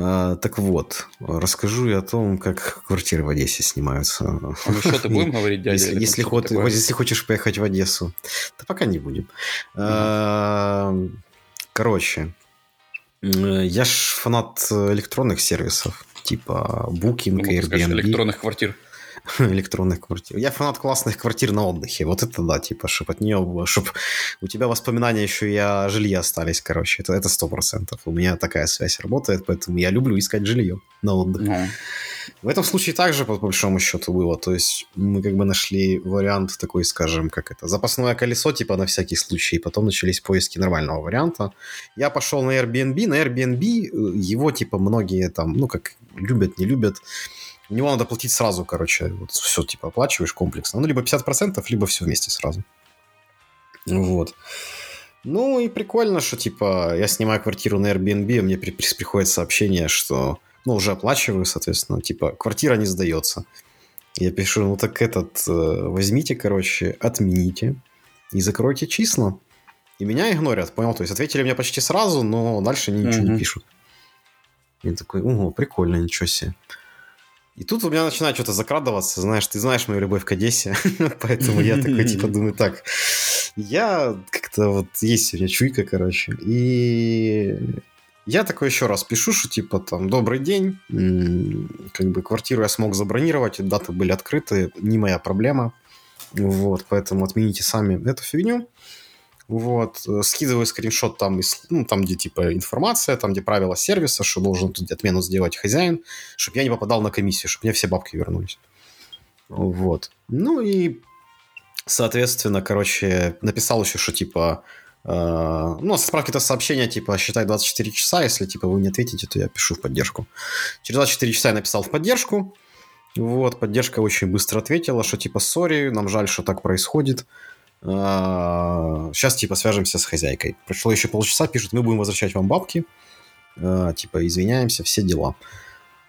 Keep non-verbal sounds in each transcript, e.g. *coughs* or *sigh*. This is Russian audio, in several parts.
А, так вот, расскажу я о том, как квартиры в Одессе снимаются. А мы что-то будем говорить, дядя? Если, если, ход, если хочешь поехать в Одессу, то пока не будем. Mm-hmm. Короче, я ж фанат электронных сервисов, типа Booking, ну, Airbnb. электронных квартир. *laughs* электронных квартир. Я фанат классных квартир на отдыхе. Вот это да, типа, чтобы от нее, чтобы у тебя воспоминания еще и о жилье остались, короче. Это это сто процентов. У меня такая связь работает, поэтому я люблю искать жилье на отдых. Mm. В этом случае также, по большому счету, было. То есть мы как бы нашли вариант такой, скажем, как это, запасное колесо, типа на всякий случай, и потом начались поиски нормального варианта. Я пошел на Airbnb. На Airbnb э, его, типа, многие там, ну, как любят, не любят, у него надо платить сразу, короче, вот все, типа, оплачиваешь комплексно. Ну, либо 50%, либо все вместе сразу. Вот. Ну, и прикольно, что, типа, я снимаю квартиру на Airbnb, мне при приходит сообщение, что, ну, уже оплачиваю, соответственно, типа, квартира не сдается. Я пишу, ну, так этот, э, возьмите, короче, отмените и закройте числа. И меня игнорят, понял? То есть ответили мне почти сразу, но дальше они ничего mm-hmm. не пишут. Я такой, ого, прикольно, ничего себе. И тут у меня начинает что-то закрадываться, знаешь, ты знаешь мою любовь к Одессе, *laughs* поэтому я такой, типа, *laughs* думаю, так, я как-то вот есть у меня чуйка, короче, и я такой еще раз пишу, что типа там добрый день, как бы квартиру я смог забронировать, даты были открыты, не моя проблема, вот, поэтому отмените сами эту фигню. Вот, э, скидываю скриншот там, ну, там, где типа информация, там, где правила сервиса, что должен тут отмену сделать хозяин, чтобы я не попадал на комиссию, чтобы мне все бабки вернулись. Вот. Ну и, соответственно, короче, написал еще, что типа, э, ну, справки это сообщение, типа, считай 24 часа, если, типа, вы не ответите, то я пишу в поддержку. Через 24 часа я написал в поддержку, вот, поддержка очень быстро ответила, что, типа, сори, нам жаль, что так происходит, сейчас, а, типа, свяжемся с хозяйкой. Прошло еще полчаса, пишут, мы будем возвращать вам бабки, а, типа, извиняемся, все дела.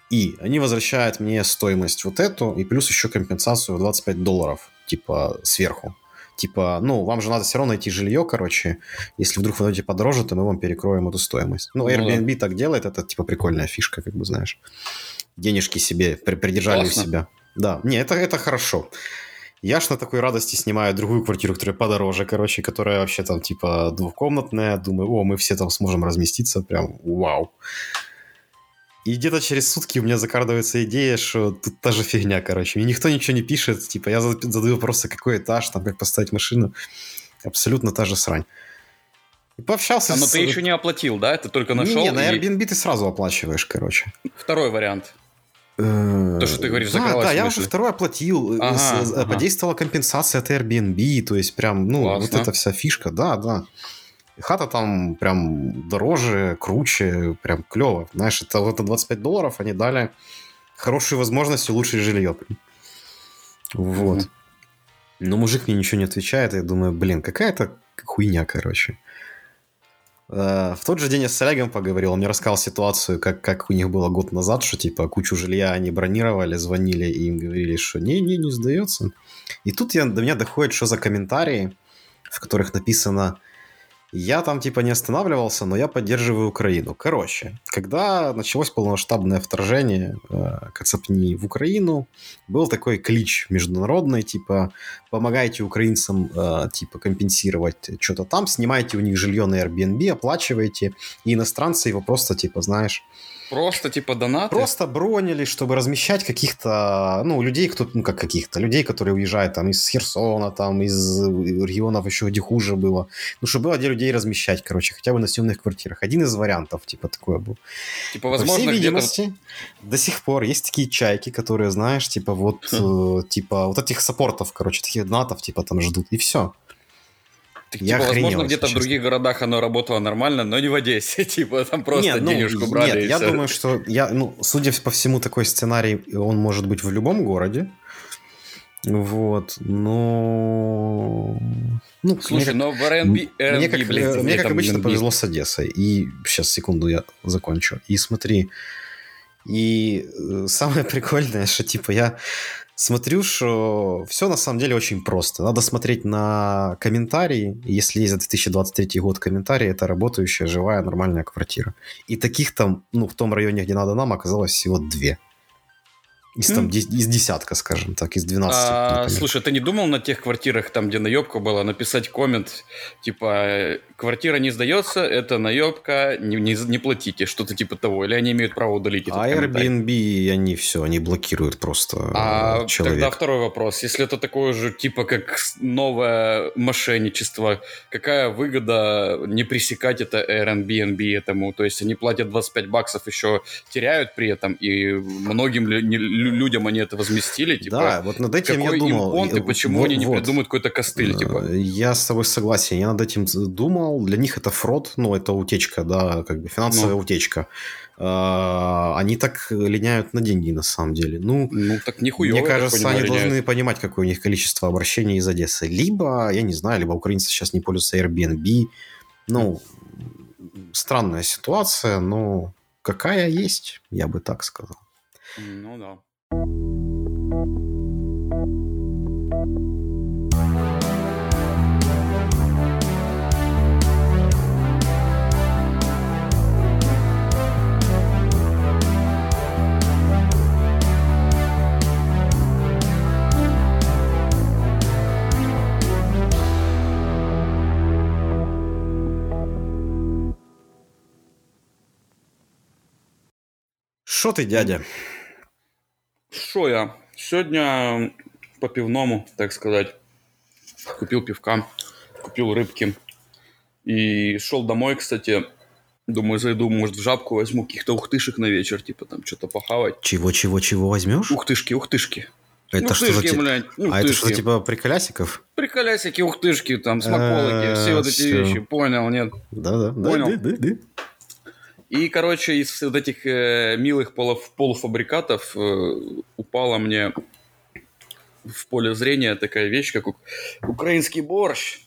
И они возвращают мне стоимость вот эту, и плюс еще компенсацию в 25 долларов, типа, сверху. Типа, ну, вам же надо все равно найти жилье, короче. Если вдруг вы найдете подороже, то мы вам перекроем эту стоимость. Ну, Airbnb ну, да. так делает, это, типа, прикольная фишка, как бы, знаешь. Денежки себе придержали Классно. у себя. Да, не, это, это хорошо. Я ж на такой радости снимаю другую квартиру, которая подороже, короче, которая вообще там типа двухкомнатная. Думаю, о, мы все там сможем разместиться. Прям вау. И где-то через сутки у меня закрадывается идея, что тут та же фигня, короче. Мне никто ничего не пишет. Типа, я задаю вопросы, какой этаж, там, как поставить машину. Абсолютно та же срань. И пообщался а, но с... ты еще не оплатил, да? Ты только нашел? Не, на Airbnb и... ты сразу оплачиваешь, короче. Второй вариант. То, что ты говоришь, да, да, я уже второй оплатил. Ага, ага. Подействовала компенсация от Airbnb, то есть прям, ну, Классно. вот эта вся фишка, да, да. Хата там прям дороже, круче, прям клево. Знаешь, это, это 25 долларов они дали хорошую возможность улучшить жилье. Вот. Угу. Но мужик мне ничего не отвечает, я думаю, блин, какая-то хуйня, короче. Э, в тот же день я с Олегом поговорил, он мне рассказал ситуацию, как, как у них было год назад, что типа кучу жилья они бронировали, звонили и им говорили, что не-не, не сдается. И тут я, до меня доходит, что за комментарии, в которых написано я там типа не останавливался, но я поддерживаю Украину. Короче, когда началось полномасштабное вторжение э, Кацапни в Украину, был такой клич международный, типа помогайте украинцам э, типа компенсировать что-то там, снимайте у них жилье на Airbnb, оплачивайте, и иностранцы его просто типа, знаешь, Просто типа донаты? Просто бронили, чтобы размещать каких-то, ну, людей, кто, ну, как каких-то, людей, которые уезжают там из Херсона, там, из регионов еще где хуже было. Ну, чтобы было где людей размещать, короче, хотя бы на съемных квартирах. Один из вариантов, типа, такое был. Типа, возможно, По всей видимости, до сих пор есть такие чайки, которые, знаешь, типа, вот, *laughs* э, типа, вот этих саппортов, короче, таких донатов, типа, там ждут, и все. Так, я типа, возможно, где-то в других городах оно работало нормально, но не в Одессе. *laughs* типа, там просто нет, ну, денежку брали. Нет, я все. думаю, что я, ну, судя по всему, такой сценарий, он может быть в любом городе. Вот, но... Ну, Слушай, мне, но в R&B, R&B мне, как, блин, мне, как обычно, повезло с Одессой. И сейчас, секунду, я закончу. И смотри, и э, самое *laughs* прикольное, что, типа, я Смотрю, что все на самом деле очень просто. Надо смотреть на комментарии. Если есть за 2023 год комментарии, это работающая, живая, нормальная квартира. И таких там, ну, в том районе, где надо нам, оказалось всего две. Из, там, из десятка, скажем так, из 12. А, слушай, ты не думал на тех квартирах, там, где наебка была, написать коммент, типа, квартира не сдается, это наебка, не, не, не платите, что-то типа того, или они имеют право удалить этот А Airbnb, они все, они блокируют просто а человека. тогда второй вопрос. Если это такое же, типа, как новое мошенничество, какая выгода не пресекать это Airbnb этому? То есть они платят 25 баксов, еще теряют при этом, и многим людям они это возместили, типа, да, вот над этим я думал. Импонт, и почему вот, они не вот. придумают какой-то костыль, типа? Я с тобой согласен, я над этим думал. Для них это фрод, ну, это утечка, да, как бы финансовая ну. утечка. Uh, они так линяют на деньги, на самом деле. Ну, ну так нихуево, Мне кажется, понимаю, они линяют. должны понимать, какое у них количество обращений из Одессы. Либо, я не знаю, либо украинцы сейчас не пользуются Airbnb. Ну, странная ситуация, но какая есть, я бы так сказал. Ну да. Что ты, дядя? Что я? Сегодня по пивному, так сказать. Купил пивка, купил рыбки. И шел домой, кстати. Думаю, зайду, может, в жабку возьму каких-то ухтышек на вечер, типа там что-то похавать. Чего-чего-чего возьмешь? Ухтышки, ухтышки. Это что за блядь, ну, А это что, типа приколясиков? Приколясики, ухтышки, там, смаколики, все вот эти вещи. Понял, нет? Да-да, Понял. И, короче, из вот этих э, милых полуф, полуфабрикатов э, упала мне в поле зрения такая вещь, как украинский борщ.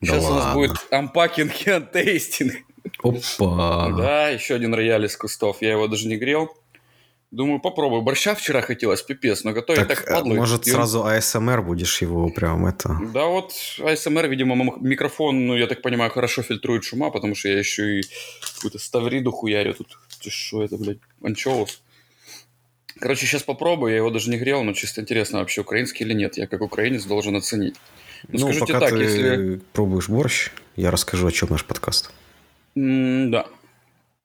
Сейчас да у нас ладно. будет ампакинг и тейстинг. Опа! Да, еще один рояль из кустов. Я его даже не грел. Думаю, попробую. Борща вчера хотелось, пипец, но готовить так, так э, падло. Может, и... сразу АСМР будешь его прям это... Да вот АСМР, видимо, микрофон, ну, я так понимаю, хорошо фильтрует шума, потому что я еще и какую-то ставриду хуярю тут. Что это, блядь, анчоус? Короче, сейчас попробую, я его даже не грел, но чисто интересно, вообще украинский или нет. Я как украинец должен оценить. Ну, ну скажите пока так, ты если... пробуешь борщ, я расскажу, о чем наш подкаст. М да.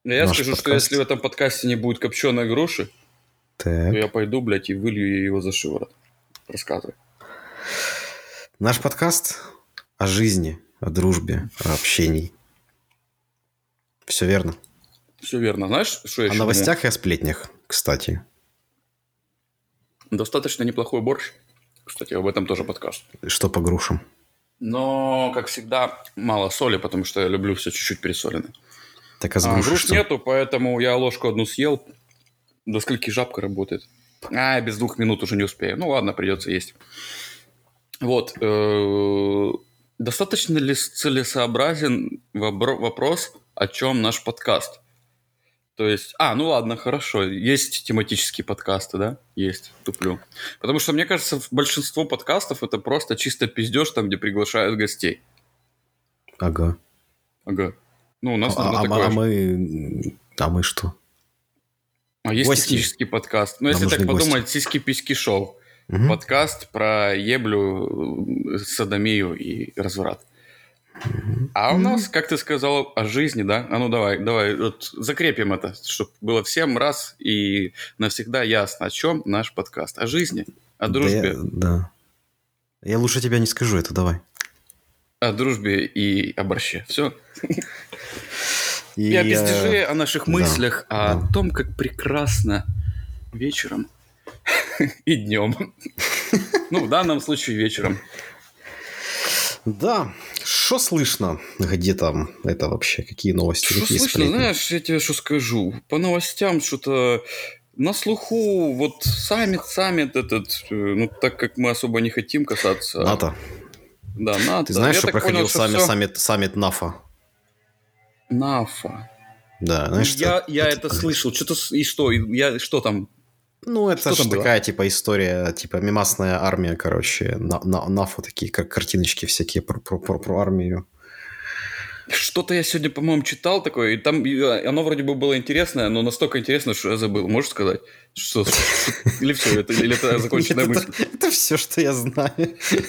Я Наш скажу, подкаст. что если в этом подкасте не будет копченой груши, так. то я пойду, блядь, и вылью его за шиворот. Рассказывай. Наш подкаст о жизни, о дружбе, о общении. Все верно. Все верно. Знаешь, что я О новостях думаю? и о сплетнях, кстати. Достаточно неплохой борщ. Кстати, об этом тоже подкаст. Что по грушам? Но, как всегда, мало соли, потому что я люблю все чуть-чуть пересоленное. Так а с груши а, груш что? нету, поэтому я ложку одну съел. До скольки жабка работает? А, без двух минут уже не успею. Ну ладно, придется есть. Вот. Э, достаточно ли целесообразен вопрос, о чем наш подкаст? То есть, а, ну ладно, хорошо. Есть тематические подкасты, да? Есть, туплю. Потому что, мне кажется, большинство подкастов это просто чисто пиздеж там, где приглашают гостей. Ага. Ага. Ну, у нас, а, наверное, а, а мы... А мы что? А есть Гости. технический подкаст. Ну, если так подумать, сиськи-письки шоу. Угу. Подкаст про еблю, садомию и разврат. Угу. А у нас, как ты сказал, о жизни, да? А ну давай, давай, вот закрепим это, чтобы было всем раз и навсегда ясно, о чем наш подкаст. О жизни, о дружбе. Да, я, да. Я лучше тебя не скажу это, давай. О дружбе и о борще. Все. И, и о бездеже, о наших мыслях, да, о да. том, как прекрасно вечером *laughs* и днем. Ну, в данном случае вечером. Да, что слышно? Где там это вообще? Какие новости? Что слышно? Сплетни? Знаешь, я тебе что скажу. По новостям что-то на слуху, вот саммит, саммит этот, э, ну, так как мы особо не хотим касаться... НАТО. Да, НАТО. Ты знаешь, я что проходил понял, саммит, все... саммит, саммит НАФА? Нафа. Да, знаешь, я, что? я это, это слышал. Что-то и что? Я что там? Ну, это Что же было? такая, типа, история, типа, мемасная армия, короче, на, на, нафу такие, как картиночки всякие про, про, про, про армию. Что-то я сегодня, по-моему, читал такое, и там и, а, оно вроде бы было интересное, но настолько интересно, что я забыл. Можешь сказать? Что, или все, это, или это законченная мысль? это, все, что я знаю.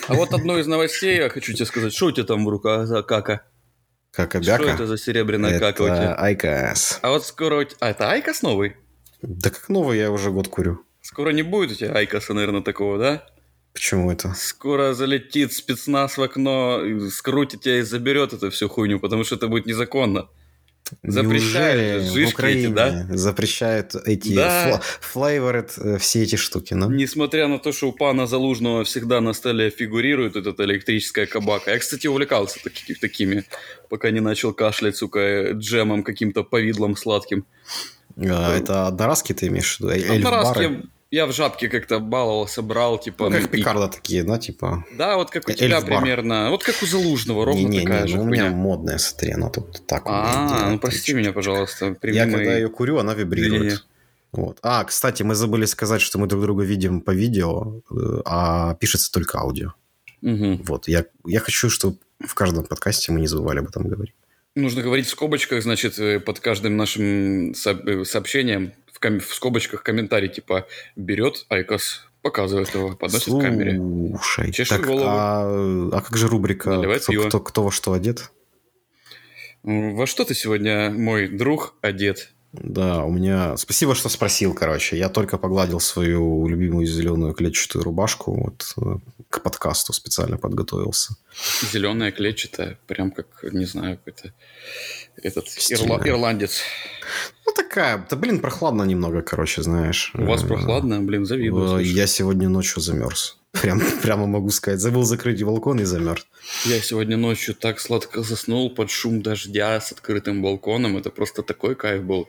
А вот одну из новостей я хочу тебе сказать. Что у тебя там в руках за кака? Как Что это за серебряная кака у тебя? IQOS. А вот скоро... А, это IQOS новый? Да как новый, я уже год курю. Скоро не будет у тебя IQOS а, наверное, такого, да? Почему это? Скоро залетит спецназ в окно, скрутит тебя и заберет эту всю хуйню, потому что это будет незаконно. Запрещают Неужели в Украине эти, да? запрещают эти Да. flavor ы, э, все эти штуки, ну? Несмотря на то, что у пана Залужного всегда на столе фигурирует эта электрическая кабака. Я, кстати, увлекался таки- такими, пока не начал кашлять, сука, джемом каким-то повидлом сладким. А, это одноразки ты имеешь в виду? Одноразки я в жабке как-то баловался, брал, типа... Ну, как и- пикарда такие, да, типа... Да, вот как у тебя примерно. Вот как у Залужного, ровно Не-не-не, такая же ну, у меня модная, смотри, она тут так А, ну прости меня, пожалуйста. Я когда ее курю, она вибрирует. Вот. А, кстати, мы забыли сказать, что мы друг друга видим по видео, э, а пишется только аудио. Мгм. Вот. Я, я хочу, чтобы в каждом подкасте мы не забывали об этом говорить. Нужно говорить в скобочках, значит, э, под каждым нашим э, сообщением ком- в скобочках комментарий, типа, берет IQOS, показывает его, подносит к камере. Слушай, так, голову. а, а как же рубрика кто, пиво. кто, кто во что одет? Во что ты сегодня, мой друг, одет? Да, у меня... Спасибо, что спросил, короче. Я только погладил свою любимую зеленую клетчатую рубашку. Вот э, к подкасту специально подготовился. Зеленая, клетчатая, прям как, не знаю, какой-то этот Стильная. ирла- ирландец. Ну, такая... Да, блин, прохладно немного, короче, знаешь. У вас Э, прохладно, блин, завидую. э, слушай. Я сегодня ночью замерз. Прям, *laughs* прямо могу сказать. Забыл закрыть балкон и замерз. Я сегодня ночью так сладко заснул под шум дождя с открытым балконом. Это просто такой кайф был.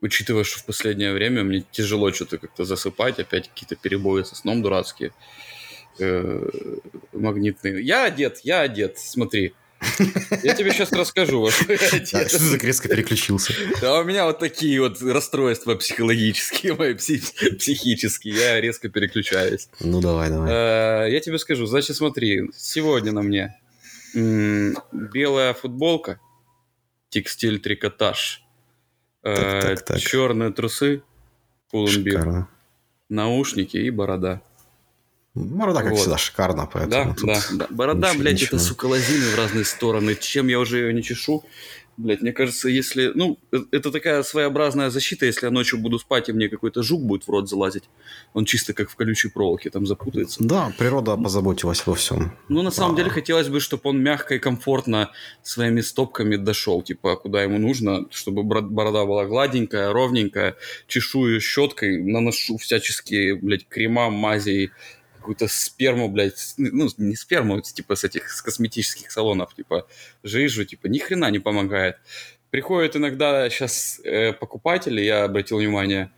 Учитывая, что в последнее время мне тяжело что-то как-то засыпать, опять какие-то перебои со сном дурацкие, э, магнитные. Я одет, я одет, смотри. Я тебе сейчас расскажу, во что я Да, что ты так резко переключился? Да, у меня вот такие вот расстройства психологические, мои пси- психические. Я резко переключаюсь. Ну, давай, давай. Э, Я тебе скажу, значит, смотри, сегодня на мне м, белая футболка, текстиль трикотаж, Так, так, так. черные трусы, пулумбир, наушники и борода. Борода, как Вот. всегда, шикарно, поэтому Да, тут да, да. Борода, ничего- блядь, ничего. это, сука, лозины в разные стороны. Чем я уже ее не чешу, блядь, мне кажется, если... Ну, э- это такая своеобразная защита, если я ночью буду спать, и мне какой-то жук будет в рот залазить. Он чисто как в колючей проволоке там запутается. Да, природа позаботилась во всем. Ну, на самом А. деле, хотелось бы, чтобы он мягко и комфортно своими стопками дошел, типа, куда ему нужно, чтобы борода была гладенькая, ровненькая, чешу ее щеткой, наношу всяческие, блядь, крема, мази, какую-то сперму, блядь, ну, не сперму, типа, с этих, с косметических салонов, типа, жижу, типа, ни хрена не помогает. Приходят иногда сейчас покупатели, я обратил внимание,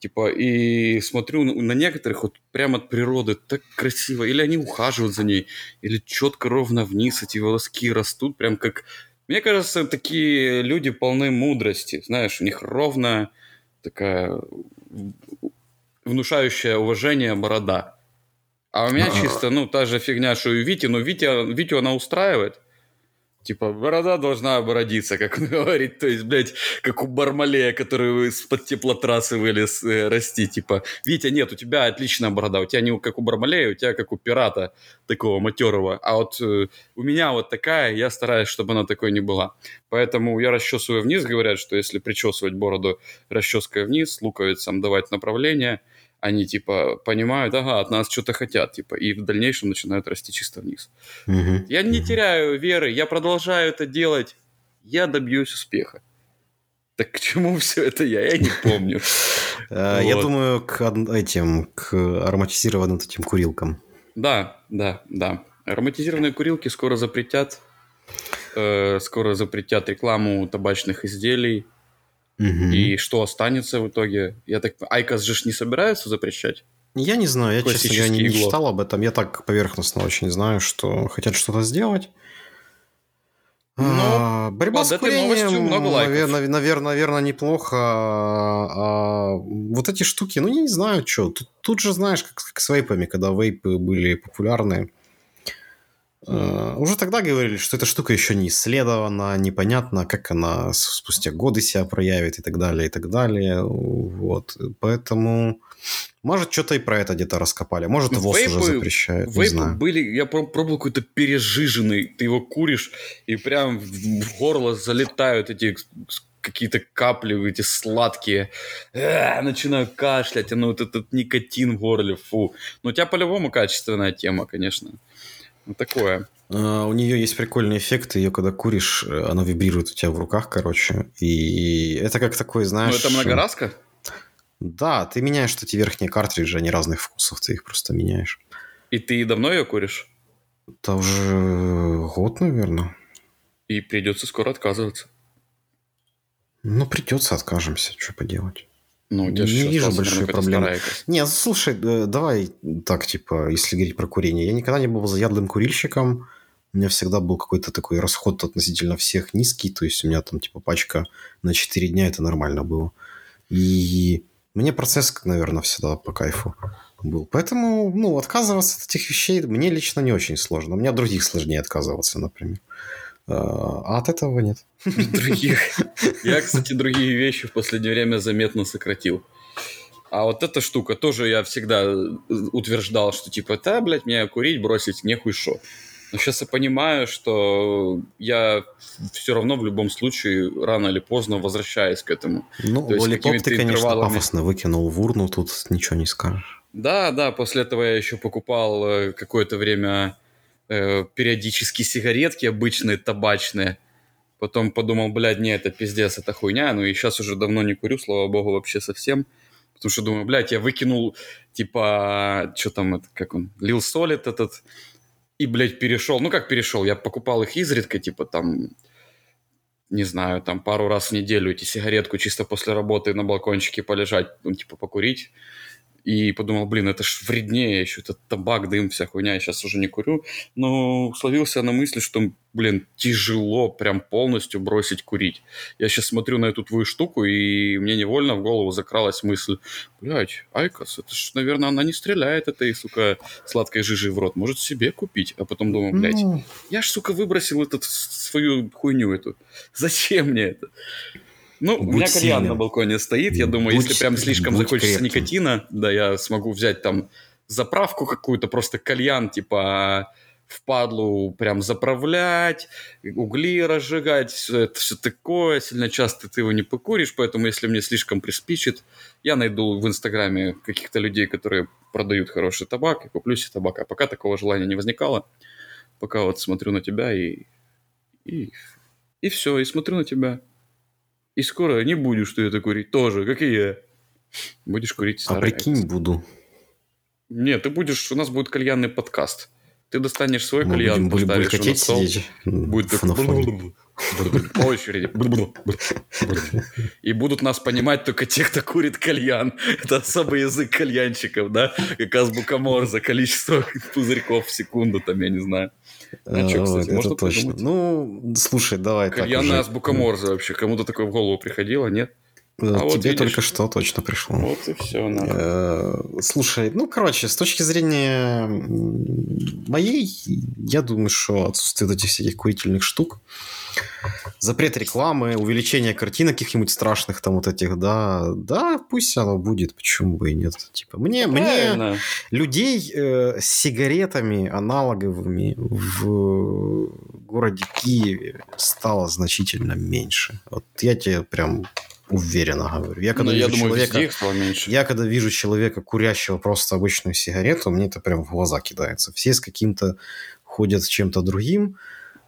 Типа, и смотрю на- некоторых вот прямо от природы так красиво. Или они ухаживают за ней, или четко ровно вниз эти волоски растут, прям как... Мне кажется, такие люди полны мудрости. Знаешь, у них ровно такая внушающая уважение борода. А у меня чисто, ну, та же фигня, что и у Вити, но Витя, Витю она устраивает. Типа, борода должна обородиться, как он *laughs* говорит. То есть, блядь, как у Бармалея, который из-под теплотрассы вылез э, расти. Типа, Витя, нет, у тебя отличная борода. У тебя не как у Бармалея, у тебя как у пирата такого матерого. А вот э, у меня вот такая, я стараюсь, чтобы она такой не была. Поэтому я расчесываю вниз. Говорят, что если причесывать бороду расческой вниз, луковицам давать направление, они типа понимают, ага, от нас что-то хотят, типа, и в дальнейшем начинают расти чисто вниз. Мгм. Я не Мгм. теряю веры, я продолжаю это делать, я добьюсь успеха. Так к чему все это я? Я не помню. *laughs* Э, Я думаю, к этим, к ароматизированным этим курилкам. Да, да, да. Ароматизированные курилки скоро запретят. Э, Скоро запретят рекламу табачных изделий. Мгм. И что останется в итоге? Я так... IQOS же ж не собираются запрещать? Я не знаю, я, честно говоря, не, не читал об этом. Я так поверхностно очень знаю, что хотят что-то сделать. Но а, борьба под с курением, много лайков. Наверное, наверное, наверное, неплохо. А, а, вот эти штуки, ну, я не знаю, что. Тут, тут же, знаешь, как, как с вейпами, когда вейпы были популярны. Uh, уже тогда говорили, что эта штука еще не исследована, непонятно, как она спустя годы себя проявит и так далее, и так далее. Вот. Поэтому может, что-то и про это где-то раскопали. Может, ну, ВОЗ вейпы, уже запрещает. Вейпы не знаю. были, я пробовал какой-то пережиженный. Ты его куришь, и прям в горло залетают эти какие-то капли, эти сладкие. Э, начинаю кашлять, ну вот этот никотин в горле, фу. Но у тебя по-любому качественная тема, конечно. Ну, такое. Uh, у нее есть прикольный эффект, ее когда куришь, э, она вибрирует у тебя в руках, короче. И это как такой, знаешь... Ну, это многоразка? Да, ты меняешь эти верхние картриджи, они разных вкусов, ты их просто меняешь. И ты давно ее куришь? Это уже год, наверное. И придется скоро отказываться. Ну, придется, откажемся, что поделать. Ну, не вижу большой проблемы. Не, слушай, э, давай так, типа, если говорить про курение. Я никогда не был заядлым курильщиком. У меня всегда был какой-то такой расход относительно всех низкий. То есть у меня там, типа, пачка на 4 дня, это нормально было. И мне процесс, наверное, всегда по кайфу был. Поэтому, ну, отказываться от этих вещей мне лично не очень сложно. У меня других сложнее отказываться, например. А, а от этого нет. Других. Я, кстати, другие вещи в последнее время заметно сократил. А вот эта штука тоже я всегда утверждал, что типа, да, блядь, мне курить бросить нехуй шо. Но сейчас я понимаю, что я все равно в любом случае рано или поздно возвращаюсь к этому. Ну, То лолипоп ты, конечно, интервалами... пафосно выкинул в урну, тут ничего не скажешь. Да, да, после этого я еще покупал э, какое-то время э, периодически сигаретки обычные, табачные. Потом подумал, блядь, не, это пиздец, это хуйня. Ну и сейчас уже давно не курю, слава богу, вообще совсем. Потому что думаю, блядь, я выкинул, типа, что там, это, как он, Лил Солид этот, и, блядь, перешел. Ну, как перешел? Я покупал их изредка, типа, там, не знаю, там, пару раз в неделю эти сигаретку чисто после работы на балкончике полежать, ну, типа, покурить. И подумал, блин, это ж вреднее еще, это табак, дым, вся хуйня, я сейчас уже не курю. Но словился на мысли, что, блин, тяжело прям полностью бросить курить. Я сейчас смотрю на эту твою штуку, и мне невольно в голову закралась мысль, блядь, IQOS, это ж, наверное, она не стреляет этой, сука, сладкой жижей в рот, может себе купить. А потом думаю, блядь, ну... я ж, сука, выбросил эту свою хуйню эту. Зачем мне это? Ну, Будь у меня кальян сильным. на балконе стоит. Я думаю, Будь, если прям слишком захочется крепким. никотина, да, я смогу взять там заправку какую-то, просто кальян, типа в падлу прям заправлять, угли разжигать, все это все такое. Сильно часто ты его не покуришь, поэтому если мне слишком приспичит, я найду в Инстаграме каких-то людей, которые продают хороший табак, и куплю себе табак. А пока такого желания не возникало, пока вот смотрю на тебя и... И, и все, и смотрю на тебя. И скоро не будешь ты это курить тоже, как и я. Будешь курить А прикинь, буду. Нет, ты будешь... У нас будет кальянный подкаст. Ты достанешь свой Мы кальян, будем, поставишь будем на стол. Сидеть будет. По очереди. И будут нас понимать только те, кто курит кальян. Это особый язык кальянщиков, да? Как азбука Морзе, количество пузырьков в секунду, там, я не знаю. А, что, кстати, вот, можно точно. Придумать? Ну, слушай, давай Кальянная так азбука Морзе вообще. Кому-то такое в голову приходило, нет? А Тебе вот видишь, только что точно пришло. Вот и все. Надо. Э, слушай, ну, короче, с точки зрения моей, я думаю, что отсутствие этих всяких курительных штук, запрет рекламы, увеличение картинок каких-нибудь страшных там вот этих, да, да, пусть оно будет, почему бы и нет. Типа, мне, мне людей э, с сигаретами аналоговыми в городе Киеве стало значительно меньше. Вот я тебе прям уверенно говорю. Я когда, ну, вижу, я думаю, человека, я когда вижу человека, курящего просто обычную сигарету, мне это прям в глаза кидается. Все с каким-то ходят с чем-то другим.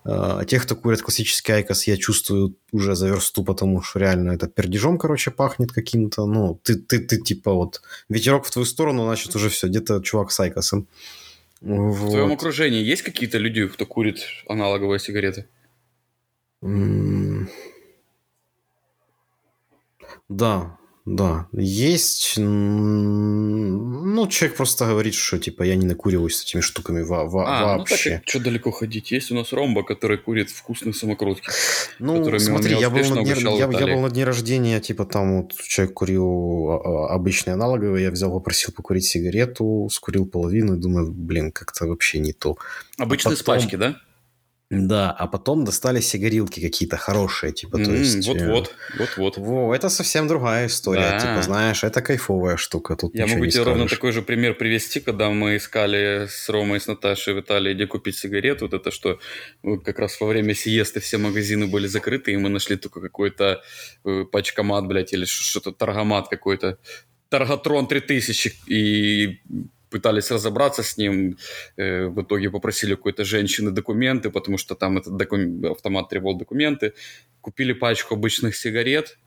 А тех, кто курит классический айкос, я чувствую уже за версту, потому что реально это пердежом, короче, пахнет каким-то. Ну, ты, ты, ты типа вот ветерок в твою сторону, значит, уже все, где-то чувак с айкосом. Вот. В твоем окружении есть какие-то люди, кто курит аналоговые сигареты? Да, да. Есть... Ну, человек просто говорит, что, типа, я не накуриваюсь с этими штуками во во а, вообще. ну так, что далеко ходить? Есть у нас Ромба, который курит вкусные самокрутки. Ну, смотри, я был, на дне, я, я был на дне рождения, типа, там вот человек курил а, а, обычные аналоговые, я взял, попросил покурить сигарету, скурил половину и думаю, блин, как-то вообще не то. Обычные а потом... с пачки, да? Да, а потом достали сигарилки какие-то хорошие, типа, то есть... Вот-вот, э, вот-вот. Во, это совсем другая история, да. типа, знаешь, это кайфовая штука, тут Я могу тебе ровно такой же пример привести, когда мы искали с Ромой с Наташей в Италии, где купить сигарету, вот это что, как раз во время сиесты все магазины были закрыты, и мы нашли только какой-то э, пачкомат, блядь, или что-то, торгомат какой-то, Таргатрон 3000, и пытались разобраться с ним, э, в итоге попросили какой-то женщины документы, потому что там этот докум... автомат требовал документы, купили пачку обычных сигарет,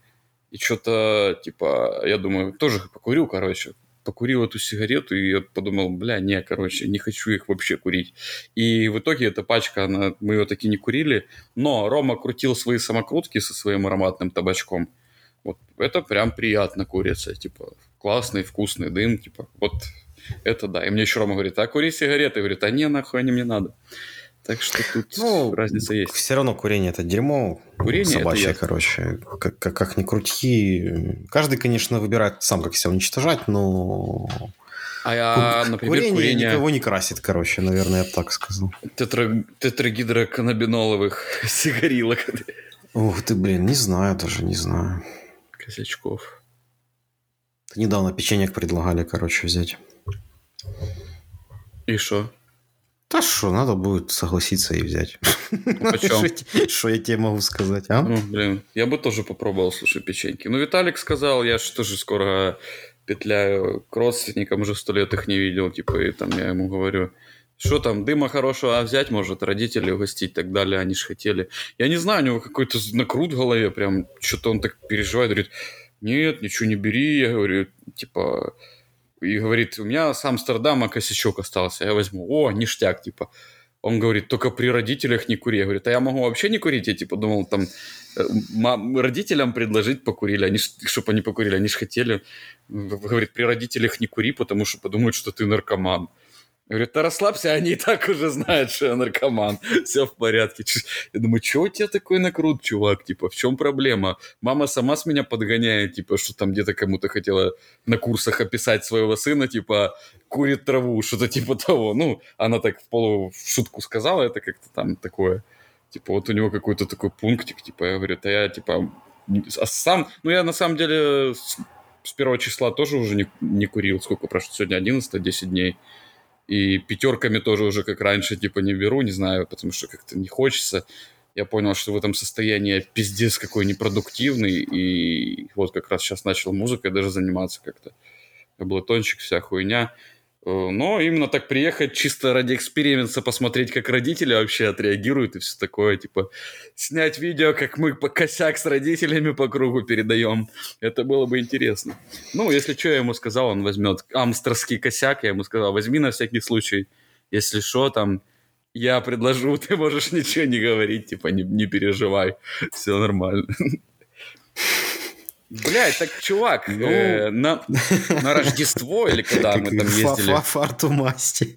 и что-то, типа, я думаю, тоже покурю, короче, покурил эту сигарету, и я подумал, бля, не, короче, не хочу их вообще курить. И в итоге эта пачка, она, мы ее таки не курили, но Рома крутил свои самокрутки со своим ароматным табачком. Вот это прям приятно курица, типа, классный, вкусный дым, типа, вот это да. И мне еще Рома говорит, а кури сигареты? Говорит, а не, нахуй они мне надо. Так что тут ну, разница есть. Все равно курение это дерьмо. Курение собачье, это короче. Как, как, как ни крути. Каждый, конечно, выбирает сам, как себя уничтожать, но... А, я, например, курение, курение никого не красит, короче, наверное, я бы так сказал. Тетра... Тетрагидроканабиноловых *laughs* сигарилок. Ух ты, блин, не знаю даже, не знаю. Косячков. Недавно печенье предлагали, короче, взять. И что? Да что, надо будет согласиться и взять. *laughs* Почем? Что я тебе могу сказать, а? Ну, блин, я бы тоже попробовал, слушай, печеньки. Ну, Виталик сказал, я же тоже скоро петляю к родственникам, уже сто лет их не видел, типа, и там я ему говорю, что там, дыма хорошего взять может, родители угостить и так далее, они же хотели. Я не знаю, у него какой-то накрут в голове, прям, что-то он так переживает, говорит, нет, ничего не бери, я говорю, типа, и говорит, у меня с Амстердама косячок остался, я возьму. О, ништяк, типа. Он говорит, только при родителях не кури. Я говорю, а я могу вообще не курить? Я типа думал, там, э, родителям предложить покурили, они, чтобы они покурили, они же хотели. Говорит, при родителях не кури, потому что подумают, что ты наркоман. Говорит, да расслабься, *laughs* они и так уже знают, что я наркоман. Все в порядке. Я думаю, что у тебя такой накрут, чувак? Типа, в чем проблема? Мама сама с меня подгоняет, типа, что там где-то кому-то хотела на курсах описать своего сына, типа, курит траву, что-то типа того. Ну, она так в полу в шутку сказала, это как-то там такое. Типа, вот у него какой-то такой пунктик, типа, я говорю, а я, типа, а сам, ну, я на самом деле с, с первого числа тоже уже не, не курил. Сколько прошло? Сегодня 11, 10 дней. И пятерками тоже уже как раньше типа не беру, не знаю, потому что как-то не хочется. Я понял, что в этом состоянии пиздец какой непродуктивный, и вот как раз сейчас начал музыкой даже заниматься как-то. Таблетончик, вся хуйня. Э, но именно так приехать чисто ради эксперимента, посмотреть, как родители вообще отреагируют и все такое, типа снять видео, как мы по косяк с родителями по кругу передаем. Это было бы интересно. Ну, если что, я ему сказал, он возьмет амстерский косяк, я ему сказал, возьми на всякий случай. Если что, там, я предложу, *laughs* ты можешь ничего не говорить, типа, не, не переживай, все нормально. *laughs* Блядь, так, чувак, ну... э, на, на Рождество или *laughs* когда мы там ездили... Фарту масти.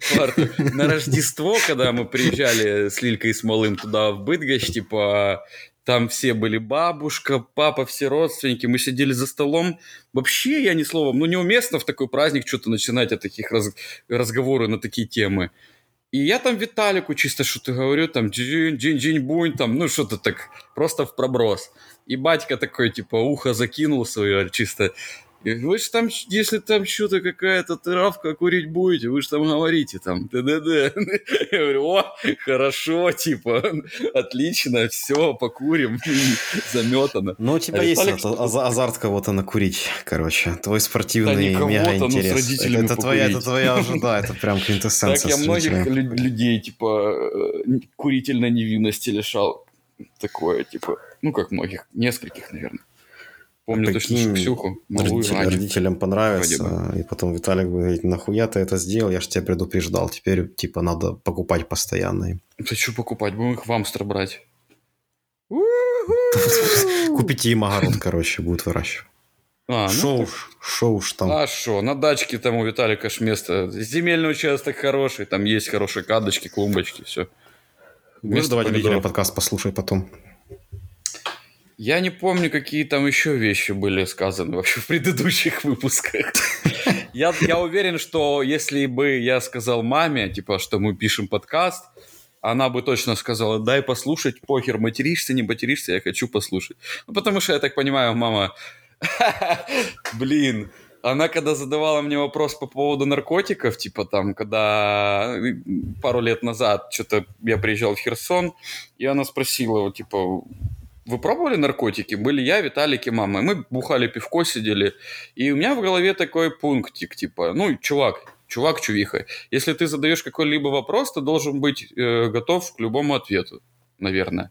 На Рождество, когда мы приезжали с Лилькой и с Малым туда в Быдгощ, типа, там все были бабушка, папа, все родственники, мы сидели за столом. Вообще, я ни словом, ну, неуместно в такой праздник что-то начинать о таких раз, разговоры на такие темы. И я там Виталику чисто что-то говорю, там, джинь-джинь-бунь, там, ну, что-то так, просто в проброс. И батька такой, типа, ухо закинул свое чисто. Вы же там, если там что-то какая-то травка курить будете, вы же там говорите там, д-д-д. Я говорю, о, хорошо, типа, отлично, все, покурим, *laughs* заметано. Ну, у тебя а есть Виталик, азарт кого-то накурить, короче, твой спортивный да мега ну, интерес. Ну, это, твоя, это твоя уже, да, это прям квинтэссенция. Так я многих людей, типа, э, курительной невинности лишал. Такое, типа, ну, как многих, нескольких, наверное. Помню а точно Ксюху, малую родителям, родителям понравится, и потом Виталик будет говорить, нахуя ты это сделал, я же тебя предупреждал, теперь, типа, надо покупать постоянно. Ты что покупать, будем их в Амстер брать. Купите им *laughs* огород, короче, будут выращивать. А, ну, шоу, так... шоу ж там. А что, на дачке там у Виталика ж место. Земельный участок хороший, там есть хорошие кадочки, клумбочки, все. Можешь давать родителям подкаст послушай потом. Я не помню, какие там еще вещи были сказаны вообще в предыдущих выпусках. *laughs* Я, я уверен, что если бы я сказал маме, типа, что мы пишем подкаст, она бы точно сказала, дай послушать, похер, материшься, не материшься, я хочу послушать. Ну, потому что, я так понимаю, мама... *laughs* Блин, она когда задавала мне вопрос по поводу наркотиков, типа там, когда пару лет назад что-то я приезжал в Херсон, и она спросила, типа, вы пробовали наркотики? Были я, Виталик и мама. Мы бухали пивко, сидели. И у меня в голове такой пунктик, типа, ну, чувак, чувак, чувиха, если ты задаешь какой-либо вопрос, ты должен быть э, готов к любому ответу, наверное.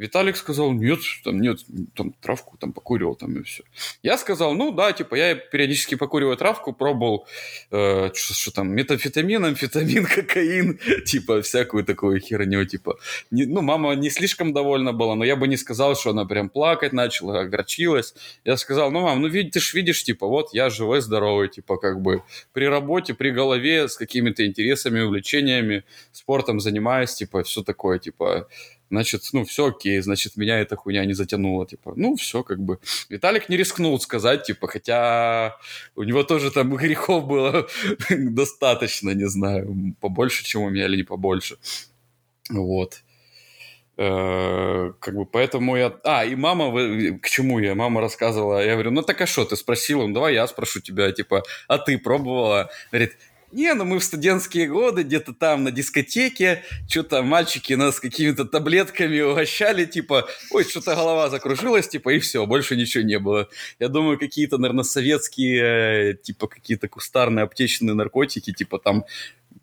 Виталик сказал, нет, там нет, там травку там покуривал, там и все. Я сказал, ну да, типа я периодически покуриваю травку, пробовал, э, что, что там, метафетамин, амфетамин, *laughs* кокаин, типа всякую такую херню, типа. Не, ну, мама не слишком довольна была, но я бы не сказал, что она прям плакать начала, огорчилась. Я сказал, ну, мам, ну, видишь, ты ж видишь, типа, вот я живой, здоровый, типа, как бы при работе, при голове, с какими-то интересами, увлечениями, спортом занимаюсь, типа, все такое, типа, значит, ну, все окей, значит, меня эта хуйня не затянула, типа, ну, все, как бы. Виталик не рискнул сказать, типа, хотя у него тоже там *laughs* грехов было *laughs* достаточно, не знаю, побольше, чем у меня, или не побольше. Вот. Э, как бы поэтому я... А, и мама, к чему я? Мама рассказывала, я говорю, ну так а что, ты спросила, ну давай я спрошу тебя, типа, а ты пробовала? Говорит, не, ну мы в студентские годы где-то там на дискотеке, что-то мальчики нас какими-то таблетками угощали, типа, ой, что-то голова закружилась, типа, и все, больше ничего не было. Я думаю, какие-то, наверное, советские, типа, какие-то кустарные аптечные наркотики, типа там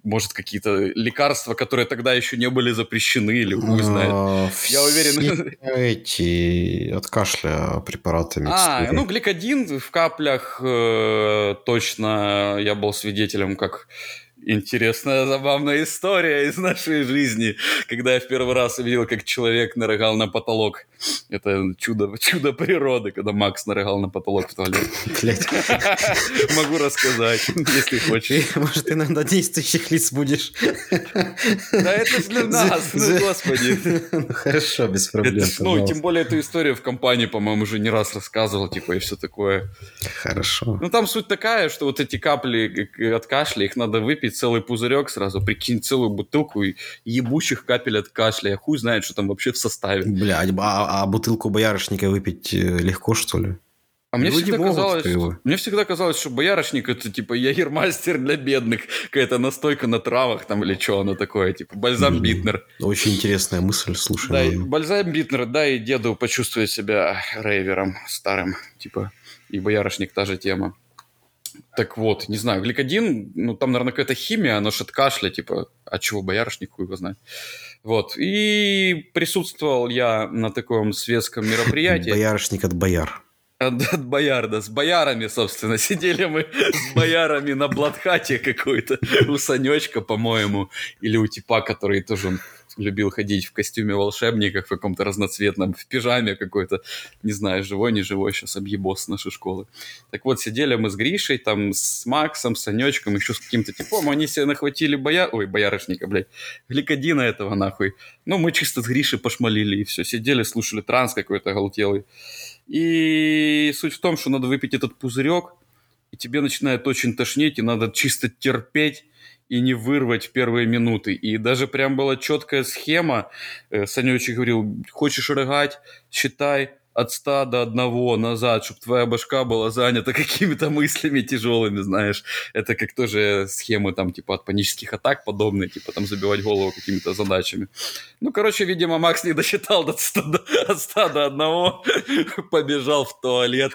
может, какие-то лекарства, которые тогда еще не были запрещены, или хуй знает. А, Я уверен. *laughs* Эти от кашля препараты. А, ну, гликодин в каплях э, точно я был свидетелем, как интересная, забавная история из нашей жизни, когда я в первый раз увидел, как человек нарыгал на потолок. Это чудо, чудо природы, когда Макс нарыгал на потолок в туалет. Могу рассказать, если хочешь. *laughs* Может, иногда действующих лиц будешь. Да это для нас, ну господи. Ну хорошо, без проблем. Ну, тем более эту историю в компании, по-моему, уже не раз рассказывал, типа, и все такое. Хорошо. Ну, там суть такая, что вот эти капли от кашля, их надо выпить целый пузырек сразу, прикинь, целую бутылку ебучих капель от кашля. Я хуй знает, что там вообще в составе. Блядь, а, а бутылку боярышника выпить э, легко, что ли? А мне всегда, казалось, что, мне всегда казалось, что боярышник это типа ягермастер для бедных, какая-то настойка на травах там или что оно такое, типа бальзам Битнер. Очень интересная мысль, слушай. Да, и бальзам Битнер, да, и деду почувствовать себя рейвером старым, типа, и боярышник та же тема. Так вот, не знаю, гликодин, ну, там, наверное, какая-то химия, оно ж от кашля, типа, а чего боярышник, хуй его знает. Вот, и присутствовал я на таком светском *laughs* мероприятии. Боярышник от бояр. От, от бояр, да, с боярами, собственно. *laughs* Сидели мы с боярами на блатхате какой-то, *laughs* у Санечка, по-моему, или у типа, который тоже любил ходить в костюме волшебника, в каком-то разноцветном, в пижаме какой-то, не знаю, живой, не живой, сейчас объебос нашей школы. Так вот, сидели мы с Гришей, там, с Максом, с Санечком, еще с каким-то типом, они себе нахватили боя... Ой, боярышника, блядь, гликодина этого, нахуй. Ну, мы чисто с Гришей пошмалили, и все, сидели, слушали транс какой-то оголтелый. И суть в том, что надо выпить этот пузырек, и тебе начинает очень тошнить, и надо чисто терпеть, и не вырвать в первые минуты. И даже прям была четкая схема. Э, Санечек говорил, хочешь рыгать, считай от 100 до 1 назад, чтобы твоя башка была занята *laughs* какими-то мыслями тяжелыми, знаешь. Это как тоже схемы там типа от панических атак подобные, типа там забивать голову какими-то задачами. Ну, короче, видимо, Макс не досчитал до 100, от 100 до 1, *laughs* побежал в туалет,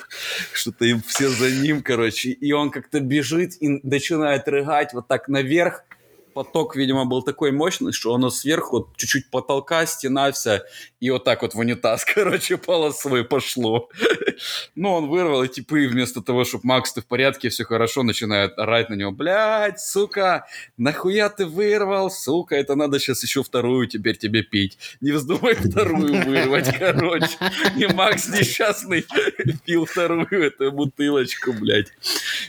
что-то им все за ним, короче. И он как-то бежит и начинает рыгать вот так наверх, поток, видимо, был такой мощный, что оно сверху чуть-чуть потолка, стена вся, и вот так вот в унитаз, *laughs* короче, полосой пошло. *laughs* Ну, он вырвал, и типы вместо того, чтобы Макс, ты в порядке, все хорошо, начинают орать на него. Блядь, сука, нахуя ты вырвал, сука, это надо сейчас еще вторую теперь тебе пить. Не вздумай вторую вырвать, *laughs* короче. И Макс несчастный пил вторую эту бутылочку, блядь.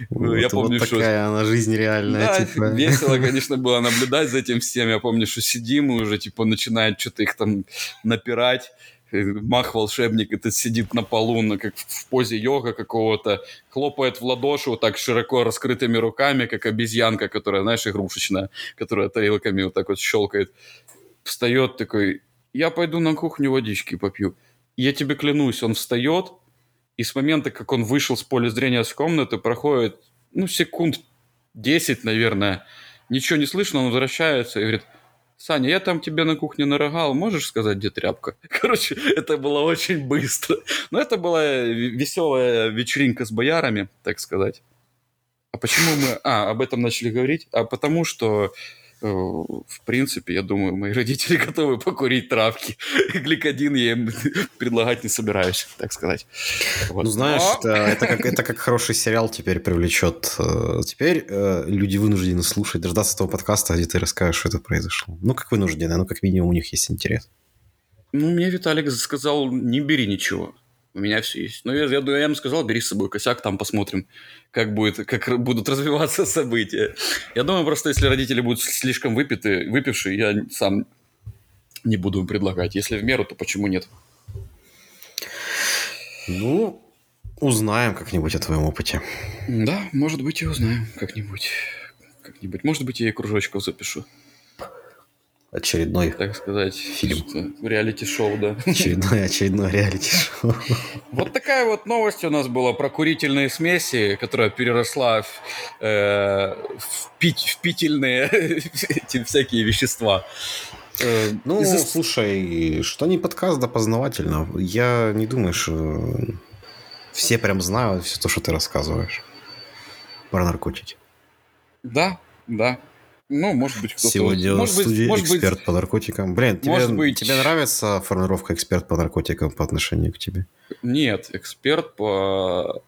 Вот, Я помню, вот такая что... она жизнь реальная. Да, типа. весело, конечно, было наблюдать за этим всем. Я помню, что сидим и уже, типа, начинает что-то их там напирать. Мах-волшебник этот сидит на полу, на, как в позе йога какого-то, хлопает в ладоши вот так широко раскрытыми руками, как обезьянка, которая, знаешь, игрушечная, которая тарелками вот так вот щелкает. Встает такой, я пойду на кухню водички попью. Я тебе клянусь, он встает, и с момента, как он вышел с поля зрения с комнаты, проходит, ну, секунд 10, наверное, ничего не слышно, он возвращается и говорит, Саня, я там тебе на кухне нарогал, можешь сказать, где тряпка? *laughs* Короче, это было очень быстро. Но это была веселая вечеринка с боярами, так сказать. А почему мы... А, об этом начали говорить? А потому что в принципе, я думаю, мои родители *laughs* готовы покурить травки. *laughs* Гликодин я им *laughs* предлагать не собираюсь, так сказать. Вот. Ну, знаешь, Но... это, это, как, это как хороший сериал теперь привлечет. Э, теперь э, люди вынуждены слушать, дождаться того подкаста, где ты расскажешь, что это произошло. Ну, как вынуждены, ну, как минимум у них есть интерес. Ну, мне Виталик сказал, не бери ничего. У меня все есть. Но я, я, я ему сказал, бери с собой косяк, там посмотрим, как, будет, как будут *laughs* развиваться события. Я думаю, просто если родители будут слишком выпиты, выпившие, я сам не буду им предлагать. Если в меру, то почему нет? Ну, узнаем как-нибудь о твоем опыте. Да, может быть, и узнаем как-нибудь. Как-нибудь. Может быть, я и кружочков запишу очередной так сказать фильм реалити-шоу да очередной очередной реалити-шоу вот такая вот новость у нас была про курительные смеси которая переросла в, э, в, пить, в пительные *laughs* эти всякие вещества э, ну, Из... слушай, что не подкаст, да познавательно. Я не думаю, что все прям знают все то, что ты рассказываешь про наркотики. Да, да. Ну, может быть, кто-то... Сегодня может в студии быть, эксперт быть... по наркотикам. Блин, тебе, быть... тебе нравится формулировка эксперт по наркотикам по отношению к тебе? Нет, эксперт по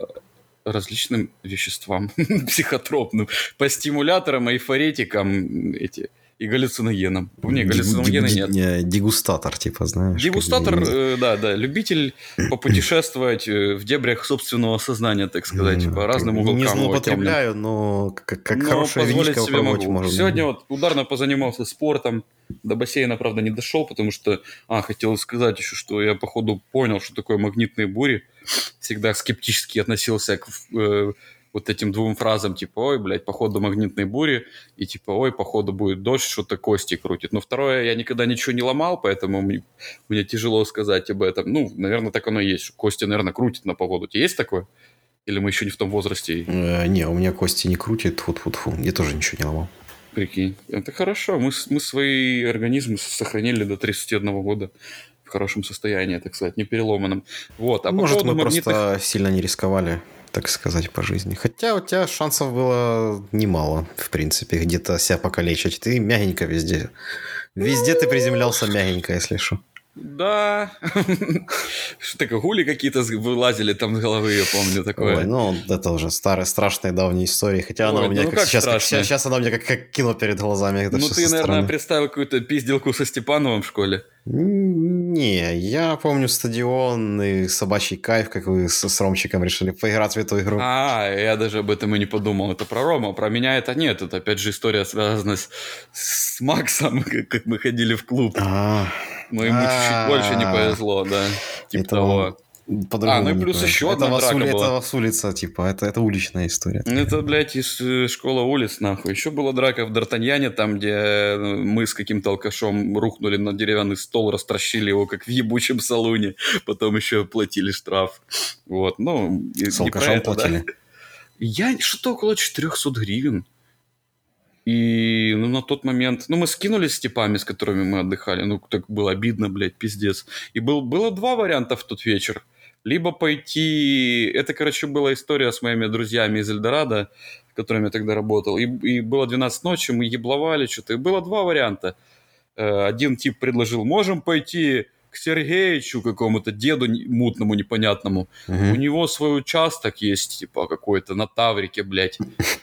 различным веществам *laughs* психотропным, по стимуляторам, эйфоретикам, эти и галлюциногеном. Не, галлюциногена нет. Не, дегустатор, типа, знаешь. Дегустатор, э, да, да, любитель *coughs* попутешествовать э, в дебрях собственного сознания, так сказать, по разным уголкам. Не злоупотребляю, но как, как но хорошая винишка себе могу. Можно. Сегодня вот ударно позанимался спортом, до бассейна, правда, не дошел, потому что, а, хотел сказать еще, что я, походу, понял, что такое магнитные бури. Всегда скептически относился к э, вот этим двум фразам, типа, ой, блядь, походу магнитной бури, и типа, ой, походу будет дождь, что-то кости крутит. Но второе, я никогда ничего не ломал, поэтому мне, мне тяжело сказать об этом. Ну, наверное, так оно и есть. Кости, наверное, крутит на погоду. Есть такое? Или мы еще не в том возрасте? Э, не, у меня кости не крутит, фу фу фу Я тоже ничего не ломал. Прикинь. Это хорошо. Мы, мы свои организмы сохранили до 31 года в хорошем состоянии, так сказать, не переломанном. Вот. А Может, мы магнитных... просто сильно не рисковали так сказать, по жизни. Хотя у тебя шансов было немало, в принципе, где-то себя покалечить. Ты мягенько везде. Везде ты приземлялся мягенько, если что. Да. *laughs* Что такое, гули какие-то вылазили там с головы, я помню такое. Ой, ну, это уже старая, страшная давняя история. Хотя Ой, она у меня ну, как, как сейчас, как, сейчас она у меня как, как кино перед глазами. Это ну, ты, наверное, стороны. представил какую-то пизделку со Степановым в школе. Не, я помню стадион и собачий кайф, как вы с, с Ромчиком решили поиграть в эту игру. А, я даже об этом и не подумал. Это про Рома, про меня это нет. Это опять же история связана с, с Максом, *laughs* как, мы ходили в клуб. А, но ему чуть-чуть больше не повезло, да. Типа того. А, ну и плюс еще одна это драка была. Это с улица, типа, это, это уличная история. Это, блядь, из э, школы улиц, нахуй. Еще была драка в Д'Артаньяне, там, где э, мы с каким-то алкашом рухнули на деревянный стол, растращили его, как в ебучем салоне. Потом еще платили штраф. Вот, ну... С алкашом это, платили? Да. Я что-то около 400 гривен. И ну, на тот момент, ну, мы скинулись с типами, с которыми мы отдыхали. Ну, так было обидно, блядь, пиздец. И был, было два варианта в тот вечер. либо пойти... Это, короче, была история с моими друзьями из Эльдорадо, с которыми я тогда работал. И, и было 12 ночи, мы ебловали что-то. И было два варианта. Э, один тип предложил, можем пойти к Сергеичу какому-то деду мутному, непонятному. Угу. У него свой участок есть, типа, какой-то на Таврике, блядь.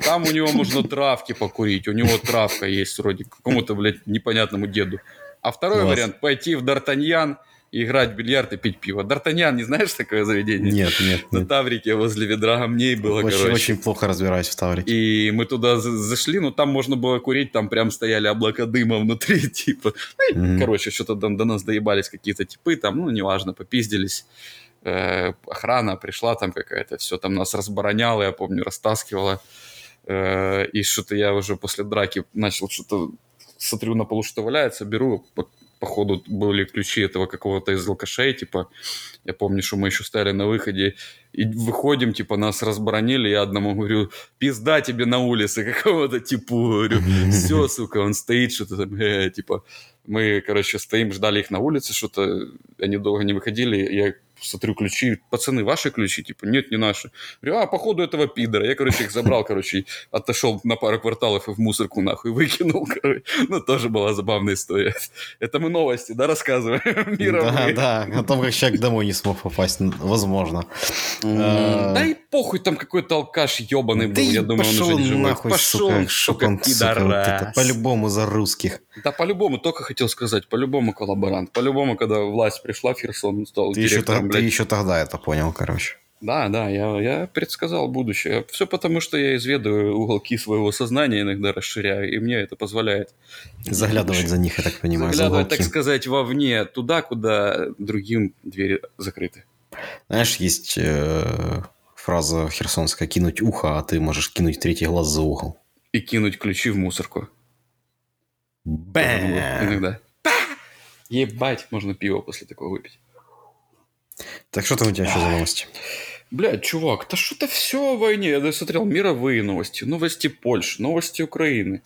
Там у него можно травки покурить. У него травка есть вроде какому-то, блядь, непонятному деду. А второй Класс. вариант – пойти в Д'Артаньян – играть в бильярд и пить пиво. Д'Артаньян, не знаешь такое заведение? Нет, нет. На нет. Таврике возле ведра камней было, очень, короче. Очень плохо разбираюсь в Таврике. И мы туда зашли, но там можно было курить, там прям стояли облака дыма внутри, *laughs* типа. Ну, mm-hmm. Короче, что-то до, до нас доебались какие-то типы, там, ну, неважно, попиздились. Э, охрана пришла там какая-то, все там нас разбороняло, я помню, растаскивала. Э, и что-то я уже после драки начал что-то смотрю на полу, что валяется, беру, походу, были ключи этого какого-то из алкашей, типа, я помню, что мы еще стояли на выходе, и выходим, типа, нас разбронили, я одному говорю, пизда тебе на улице *laughs* какого-то типу, говорю, все, сука, он стоит, что-то там, э, типа, мы, короче, стоим, ждали их на улице, что-то, они долго не выходили, я смотрю ключи, пацаны, ваши ключи? Типа, нет, не наши. Говорю, а, походу этого пидора. Я, короче, их забрал, короче, отошел на пару кварталов и в мусорку нахуй выкинул, короче. Ну, тоже была забавная история. Это мы новости, да, рассказываем? *laughs* Да, да, о том, как человек домой не смог попасть, возможно. А, да и похуй, там какой-то алкаш ебаный был, я думаю, он уже не живой. Пошел, сука, пидорас. По-любому за русских. Да, по-любому, только хотел сказать, по-любому коллаборант. По-любому, когда власть пришла Херсон, он стал директором ты еще тогда это понял, короче. Да, да, я, я предсказал будущее. Все потому, что я изведаю уголки своего сознания, иногда расширяю, и мне это позволяет. Заглядывать за них, я так понимаю, Заглядывать, так сказать, вовне, туда, куда другим двери закрыты. Знаешь, есть э, фраза херсонская «кинуть ухо, а ты можешь кинуть третий глаз за угол». И кинуть ключи в мусорку. Бэм! Иногда. Ебать, можно пиво после такого выпить. Так что там у тебя еще за новости? Блядь, чувак, да что-то все о войне. Я смотрел мировые новости, новости Польши, новости Украины.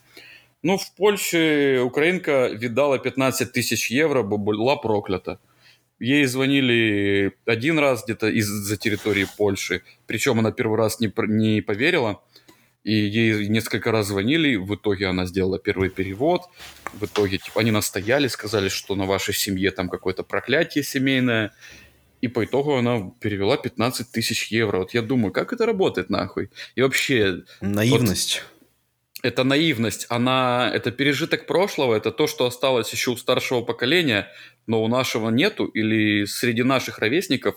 Ну, в Польше украинка видала 15 тысяч евро, была проклята. Ей звонили один раз где-то из-за территории Польши. Причем она первый раз не, не поверила. И ей несколько раз звонили. В итоге она сделала первый перевод. В итоге типа, они настояли, сказали, что на вашей семье там какое-то проклятие семейное. И по итогу она перевела 15 тысяч евро. Вот я думаю, как это работает нахуй? И вообще... Наивность. Вот, это наивность. Она... Это пережиток прошлого. Это то, что осталось еще у старшего поколения, но у нашего нету. Или среди наших ровесников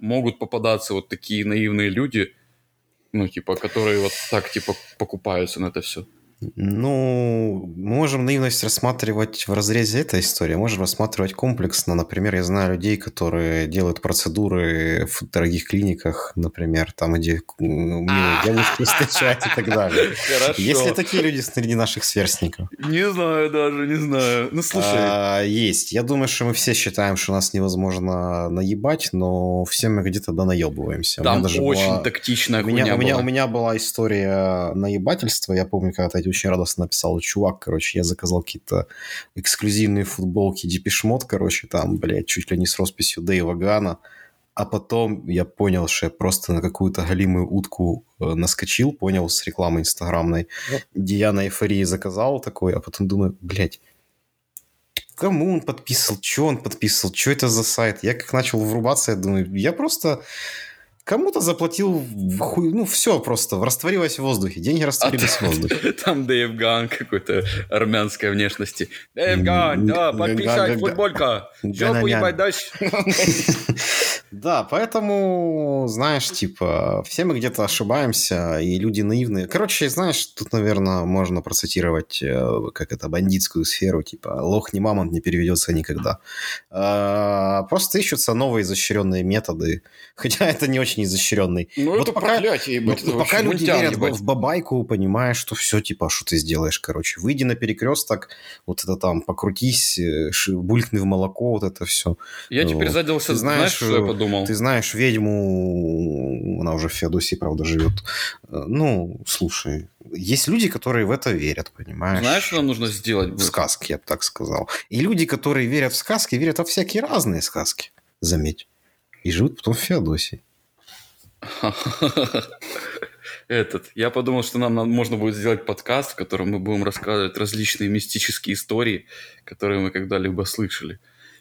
могут попадаться вот такие наивные люди, ну, типа, которые вот так, типа, покупаются на это все. Ну, мы можем наивность рассматривать в разрезе этой истории, можем рассматривать комплексно. Например, я знаю людей, которые делают процедуры в дорогих клиниках, например, там, где милые *laughs* девушки встречать и так далее. Хорошо. Есть ли такие люди среди наших сверстников? Не знаю даже, не знаю. Ну, слушай. А, есть. Я думаю, что мы все считаем, что нас невозможно наебать, но все мы где-то да наебываемся. Там очень была... тактичная у меня, у меня, у меня была история наебательства. Я помню, когда эти очень радостно написал, чувак, короче, я заказал какие-то эксклюзивные футболки Депешмот, короче, там, блядь, чуть ли не с росписью Дэйва Гана, а потом я понял, что я просто на какую-то галимую утку э, наскочил, понял, с рекламой инстаграмной, где я на эйфории заказал такой, а потом думаю, блядь, кому он подписывал, что он подписывал, что это за сайт. Я как начал врубаться, я думаю, я просто Кому-то заплатил хуй, ну все просто, растворилось в воздухе, деньги растворились а в воздухе. *laughs* Там Дэйв Ган какой-то армянской внешности. Дэйв Ган, да, подписать футболька, жопу ебать дальше. *laughs* Да, поэтому, знаешь, типа, все мы где-то ошибаемся, и люди наивные. Короче, знаешь, тут, наверное, можно процитировать, э, как это, бандитскую сферу, типа, лох не мамонт не переведется никогда. А, просто ищутся новые изощренные методы, *laughs* хотя это не очень изощренный. Ну, вот это пока, проклятие. Ну, пока люди верят ебать. в бабайку, понимаешь, что все, типа, что ты сделаешь, короче. Выйди на перекресток, вот это там, покрутись, э, булькни в молоко, вот это все. Я вот. теперь задался, ты знаешь, знаешь, что я подумал? Ты знаешь ведьму, она уже в Феодосии, правда, живет. Э, ну, слушай, есть люди, которые в это верят, понимаешь? Знаешь, что нам нужно сделать? В сказки, я бы так сказал. И люди, которые верят в сказки, верят во всякие разные сказки, заметь. И живут потом в Феодосии. *laughs* Этот, я подумал, что нам можно будет сделать подкаст, в котором мы будем рассказывать различные мистические истории, которые мы когда-либо слышали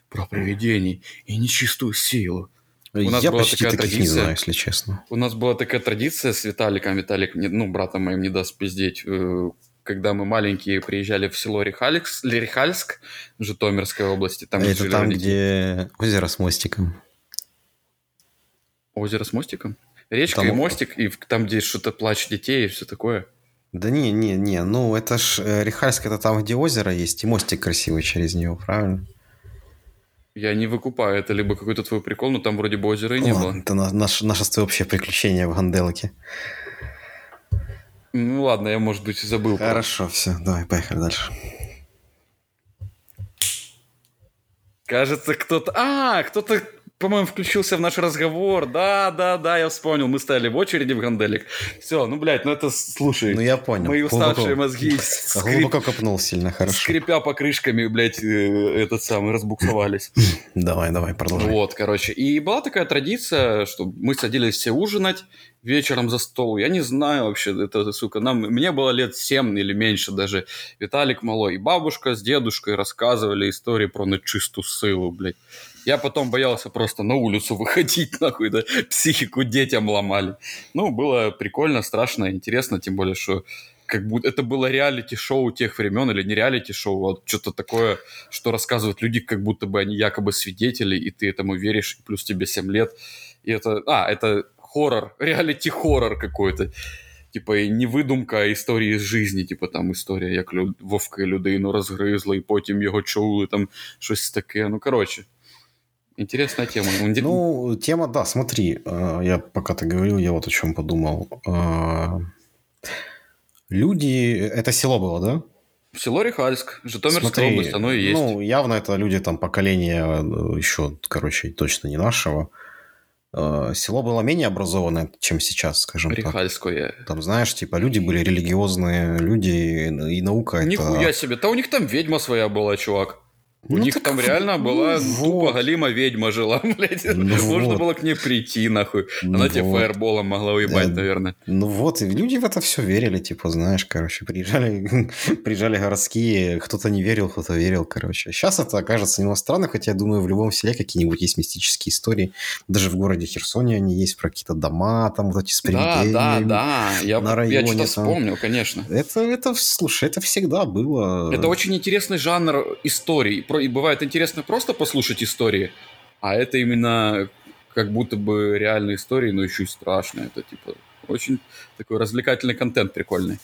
про привидений и нечистую силу. У нас я была почти такая таких традиция, не знаю, если честно. У нас была такая традиция с Виталиком. Виталик, ну, братом моим не даст пиздеть. Э, когда мы маленькие приезжали в село Рихальск, Рихальск Житомирской области. Там, Это там, родители. где озеро с мостиком. Озеро с мостиком? Речка там... и мостик, и там, где что-то плач детей и все такое. Да не, не, не, ну это ж э, Рихальск, это там, где озеро есть, и мостик красивый через него, правильно? Я не выкупаю, это либо какой-то твой прикол, но там вроде бы озера и не Ладно, было. Это наше, наше с общее приключение в Ганделке. Ну ладно, я, может быть, забыл. Хорошо, все, давай, поехали дальше. Кажется, кто-то... А, кто-то по-моему, включился в наш разговор. Да, да, да, я вспомнил. Мы стояли в очереди в Ганделик. Все, ну, блядь, ну это, слушай. Ну, я понял. Мои уставшие *laughs* глубоко, мозги... Скрип... Глубоко копнул сильно, хорошо. Скрипя покрышками, блядь, э, этот самый, разбуксовались. *laughs* Давай, давай, продолжай. Вот, короче. И была такая традиция, что мы садились все ужинать вечером за стол. Я не знаю вообще, это, сука, нам... Мне было лет 7 или меньше даже. Виталик малой. И бабушка с дедушкой рассказывали истории про нечистую силу, блядь. Я потом боялся просто на улицу *laughs* выходить, нахуй, да, психику детям ломали. Ну, было прикольно, страшно, интересно, тем более, что как будто это было реалити-шоу тех времен или не реалити-шоу, а что-то такое, что рассказывают люди, как будто бы они якобы свидетели, и ты этому веришь, плюс тебе 7 лет. И это, а, это хоррор, *laughs* реалити-хоррор какой-то. Типа, не выдумка, а історії з жизни, типа там історія, як вовки людину розгризли, і потім його чули, там щось таке. Ну, коротше. Интересная тема. Ну, тема, да, смотри, э, я пока ты говорил, я вот о чем подумал. Э, люди, это село было, да? Село Рихальск, Житомирская Смотри, область, оно и есть. Ну, явно это люди там поколения э, еще, короче, точно не нашего. Село было менее образованное, чем сейчас, скажем Рихальское. так. Там, знаешь, типа, люди были религиозные, люди и наука Нихуя это... себе, да у них там ведьма своя была, чувак. У ну, них там реально ну, была вот. тупо галима ведьма жила, *laughs* блядь. Ну, Можно вот. было к ней прийти, нахуй. Ну, Она вот. тебе фаерболом могла уебать, да. наверное. Ну вот, и люди в это все верили, типа, знаешь, короче, приезжали, *laughs* приезжали городские, кто-то не верил, кто-то верил, короче. Сейчас это окажется немного странно, хотя я думаю, в любом селе какие-нибудь есть мистические истории. Даже в городе Херсоне они есть про какие-то дома, там вот эти с привидениями. Да, да, да. Я, на районе, я что-то вспомнил, конечно. Это, это, слушай, это всегда было. Это очень интересный жанр историй и бывает интересно просто послушать истории, а это именно как будто бы реальные истории, но еще и страшные. Это типа очень такой развлекательный контент прикольный.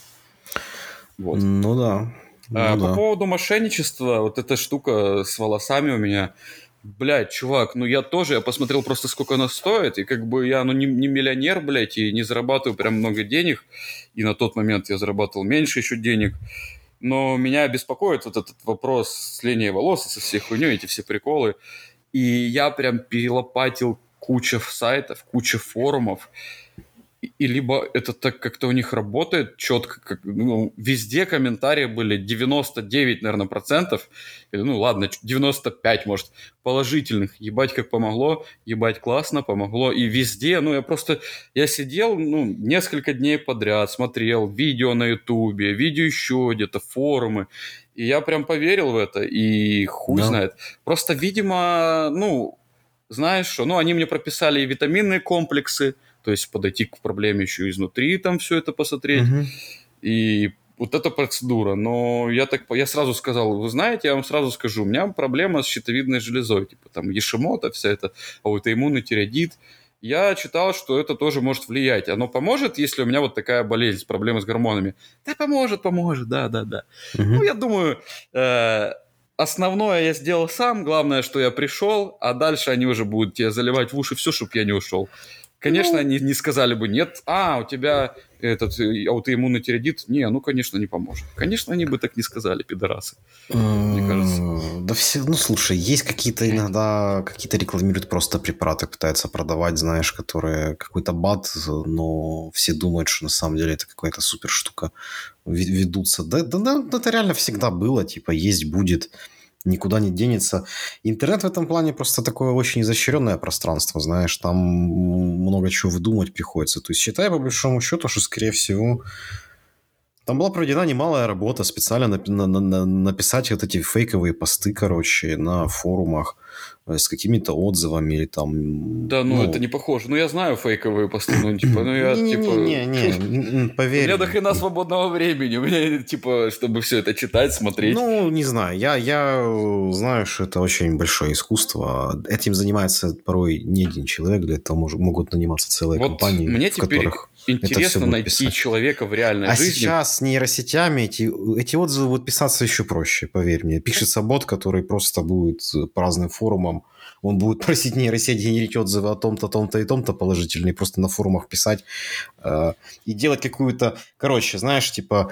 Вот. Ну да. А, ну, по да. поводу мошенничества, вот эта штука с волосами у меня, блядь, чувак, ну я тоже, я посмотрел просто, сколько она стоит, и как бы я, ну, не, не миллионер, блядь, и не зарабатываю прям много денег, и на тот момент я зарабатывал меньше еще денег, но меня беспокоит вот этот вопрос сления волос со всей хуйней, эти все приколы. И я прям перелопатил кучу сайтов, кучу форумов, и либо это так как-то у них работает четко, как, ну, везде комментарии были 99, наверное, процентов, или, ну ладно, 95, может, положительных. Ебать, как помогло, ебать, классно, помогло. И везде, ну, я просто, я сидел, ну, несколько дней подряд, смотрел видео на ютубе, видео еще где-то, форумы, и я прям поверил в это, и хуй да. знает. Просто, видимо, ну, знаешь что, ну, они мне прописали и витаминные комплексы, то есть подойти к проблеме еще изнутри, там все это посмотреть. Угу. И вот эта процедура. Но я так, я сразу сказал, вы знаете, я вам сразу скажу, у меня проблема с щитовидной железой, типа там ешемота, вся это аутоиммунный тиреоидит. Я читал, что это тоже может влиять. Оно поможет, если у меня вот такая болезнь, проблема с гормонами? Да, поможет, поможет, да, да, да. Угу. Ну, я думаю, э, основное я сделал сам, главное, что я пришел, а дальше они уже будут тебе заливать в уши все, чтобы я не ушел. Конечно, ну... они не сказали бы, нет, а, у тебя этот э, аутоиммунный тиреодит. Не, ну, конечно, не поможет. Конечно, они бы так не сказали, пидорасы. Мне кажется. Да все, ну, слушай, есть какие-то иногда, какие-то рекламируют просто препараты, пытаются продавать, знаешь, которые какой-то бат, но все думают, что на самом деле это какая-то супер штука ведутся. Да, да, да, это реально всегда было, типа, есть, будет. Никуда не денется. Интернет в этом плане просто такое очень изощренное пространство, знаешь, там много чего выдумать приходится. То есть считай по большому счету, что, скорее всего, там была проведена немалая работа специально на, на, на, написать вот эти фейковые посты, короче, на форумах с какими-то отзывами или там... Да, ну, ну это не похоже. Ну я знаю фейковые посты, ну типа, ну я не, типа... Не, не, *laughs* не, поверь. У меня до хрена свободного времени, у меня типа, чтобы все это читать, смотреть. Ну, не знаю, я, я знаю, что это очень большое искусство. Этим занимается порой не один человек, для этого могут наниматься целые вот компании, мне в теперь... которых интересно найти писать. человека в реальной а жизни. А сейчас с нейросетями эти, эти отзывы будут писаться еще проще, поверь мне. Пишется бот, который просто будет по разным форумам он будет *laughs* просить нейросеть генерить отзывы о том-то, том-то и том-то положительные, просто на форумах писать э, и делать какую-то... Короче, знаешь, типа,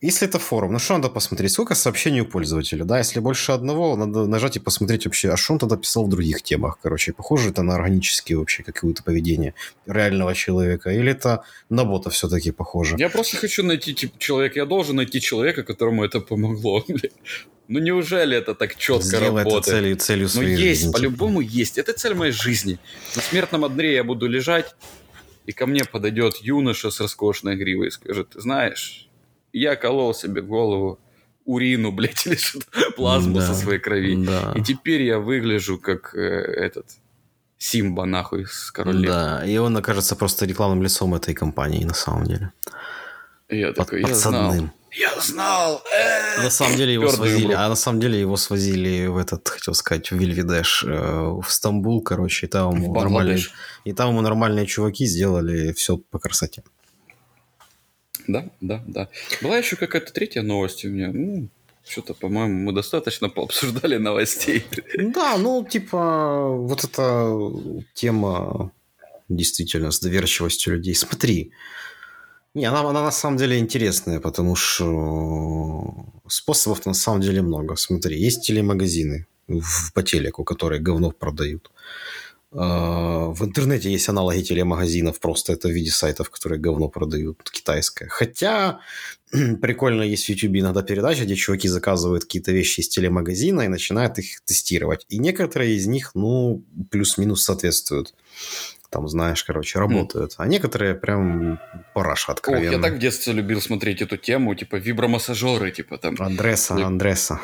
если это форум, ну что надо посмотреть? Сколько сообщений у пользователя, да? Если больше одного, надо нажать и посмотреть вообще, а что он тогда писал в других темах, короче. Похоже это на органические вообще какое-то поведение реального человека? Или это на бота все-таки похоже? Я просто хочу найти типа, человека, я должен найти человека, которому это помогло. *laughs* Ну неужели это так четко Сделай работает? это целью, целью ну, своей Ну есть, жизни, по-любому типа. есть. Это цель моей жизни. На смертном одре я буду лежать, и ко мне подойдет юноша с роскошной гривой и скажет, знаешь, я колол себе голову урину, *laughs* блядь, или что-то, плазму да, со своей крови. Да. И теперь я выгляжу как э, этот Симба, нахуй, с королем. Да, и он окажется просто рекламным лицом этой компании, на самом деле. Я Под, такой, я знал. Я знал. Э, на самом деле его свозили, а на самом деле его свозили в этот, хотел сказать, в Вильвидеш, э, в Стамбул, короче, и там ему нормальные, и там ему нормальные чуваки сделали все по красоте. Да, да, да. Была еще какая-то третья новость у меня. Ну, что-то, по-моему, мы достаточно пообсуждали новостей. Да, ну, типа, вот эта тема действительно с доверчивостью людей. Смотри, не, она, она на самом деле интересная, потому что способов на самом деле много. Смотри, есть телемагазины в, по телеку, которые говно продают. А, в интернете есть аналоги телемагазинов, просто это в виде сайтов, которые говно продают, китайское. Хотя *clears throat* прикольно есть в YouTube иногда передача, где чуваки заказывают какие-то вещи из телемагазина и начинают их тестировать. И некоторые из них, ну, плюс-минус соответствуют. Там, знаешь, короче, работают. Mm. А некоторые прям параша откровенно. Ох, я так в детстве любил смотреть эту тему, типа вибромассажеры, типа там. Андреса. Андреса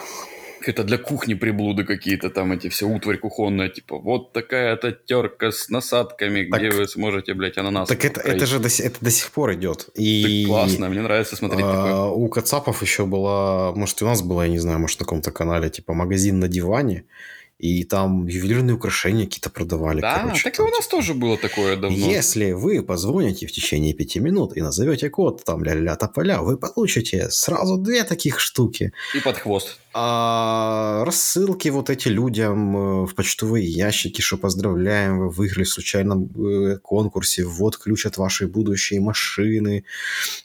это для кухни приблуды какие-то там эти все утварь кухонная, типа вот такая-то терка с насадками, так, где вы сможете, блядь, ананас. Так это, это же до, это до сих пор идет. И, так классно, мне нравится смотреть а, такое. У Кацапов еще была, может, и у нас была, я не знаю, может, на каком-то канале, типа магазин на диване, и там ювелирные украшения какие-то продавали. Да, короче, так там, и у нас типа. тоже было такое давно. Если вы позвоните в течение пяти минут и назовете код там ля-ля тополя, вы получите сразу две таких штуки. И под хвост. А рассылки вот эти людям э, в почтовые ящики, что поздравляем, вы выиграли в случайном э, конкурсе, вот ключ от вашей будущей машины.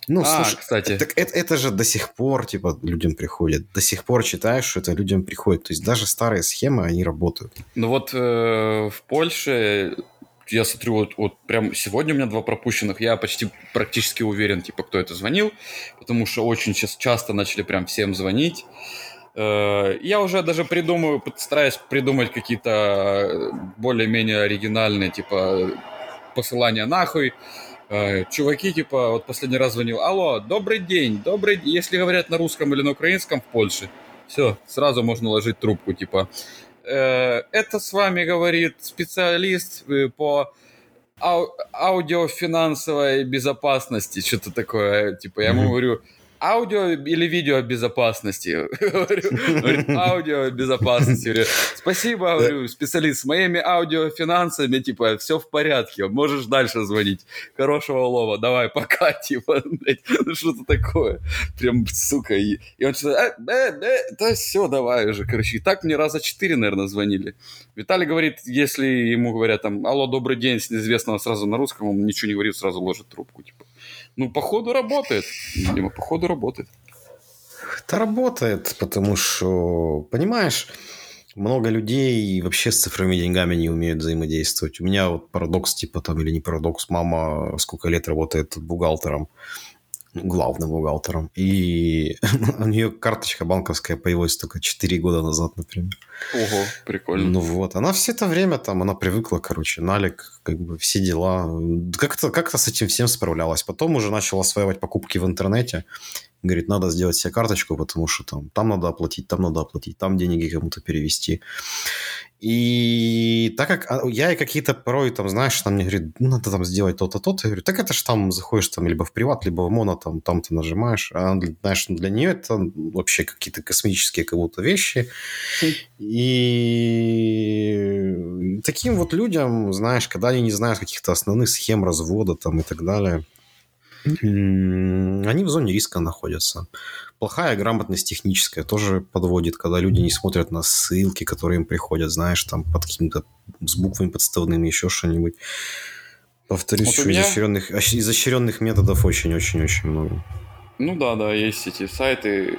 Ну, а, слушай, кстати. Так это, это же до сих пор, типа, людям приходит. До сих пор читаешь, что это людям приходит. То есть даже старые схемы, они работают. Ну вот э, в Польше я смотрю, вот, вот прям сегодня у меня два пропущенных, я почти практически уверен, типа, кто это звонил, потому что очень сейчас часто начали прям всем звонить. Э, я уже даже придумываю, стараюсь придумать какие-то более-менее оригинальные, типа, посылания нахуй. Э, чуваки, типа, вот последний раз звонил, алло, добрый день, добрый день, если говорят на русском или на украинском в Польше, все, сразу можно ложить трубку, типа, э, это с вами говорит специалист по ау- аудиофинансовой безопасности, что-то такое, типа, я ему говорю, аудио или видео безопасности? *laughs* Говорит, аудио безопасности. Говорю, Спасибо, говорю, специалист, с моими аудиофинансами, типа, все в порядке, можешь дальше звонить. Хорошего улова, давай, *laughs* пока, типа, ну что-то такое. Прям, сука. И, и он что-то, э, э, э, да все, давай уже, короче. И так мне раза четыре, наверное, звонили. Виталий говорит, если ему говорят там, алло, добрый день, с неизвестного сразу на русском, он ничего не говорит, сразу ложит трубку, типа. Ну, походу работает. Видимо, походу работает. Это работает, потому что, понимаешь, много людей вообще с цифровыми деньгами не умеют взаимодействовать. У меня вот парадокс, типа там, или не парадокс, мама сколько лет работает бухгалтером. Главным бухгалтером. И *laughs* у нее карточка банковская появилась только 4 года назад, например. Ого, прикольно. Ну вот, она все это время там, она привыкла, короче, налик, как бы все дела. Как-то как с этим всем справлялась. Потом уже начала осваивать покупки в интернете. Говорит, надо сделать себе карточку, потому что там, там надо оплатить, там надо оплатить, там деньги кому-то перевести. И так как а, я и какие-то порой там, знаешь, там мне говорит, ну, надо там сделать то-то, то-то. Я говорю, так это ж там заходишь там либо в приват, либо в моно, там, там ты нажимаешь. А, знаешь, для нее это вообще какие-то космические как будто вещи. И таким вот людям, знаешь, когда они не знают каких-то основных схем развода там и так далее, они в зоне риска находятся. Плохая грамотность техническая тоже подводит, когда люди не смотрят на ссылки, которые им приходят, знаешь, там под каким-то с буквами подставными, еще что-нибудь. Повторюсь, вот еще меня... изощренных, изощренных методов очень-очень-очень много. Ну да, да, есть эти сайты,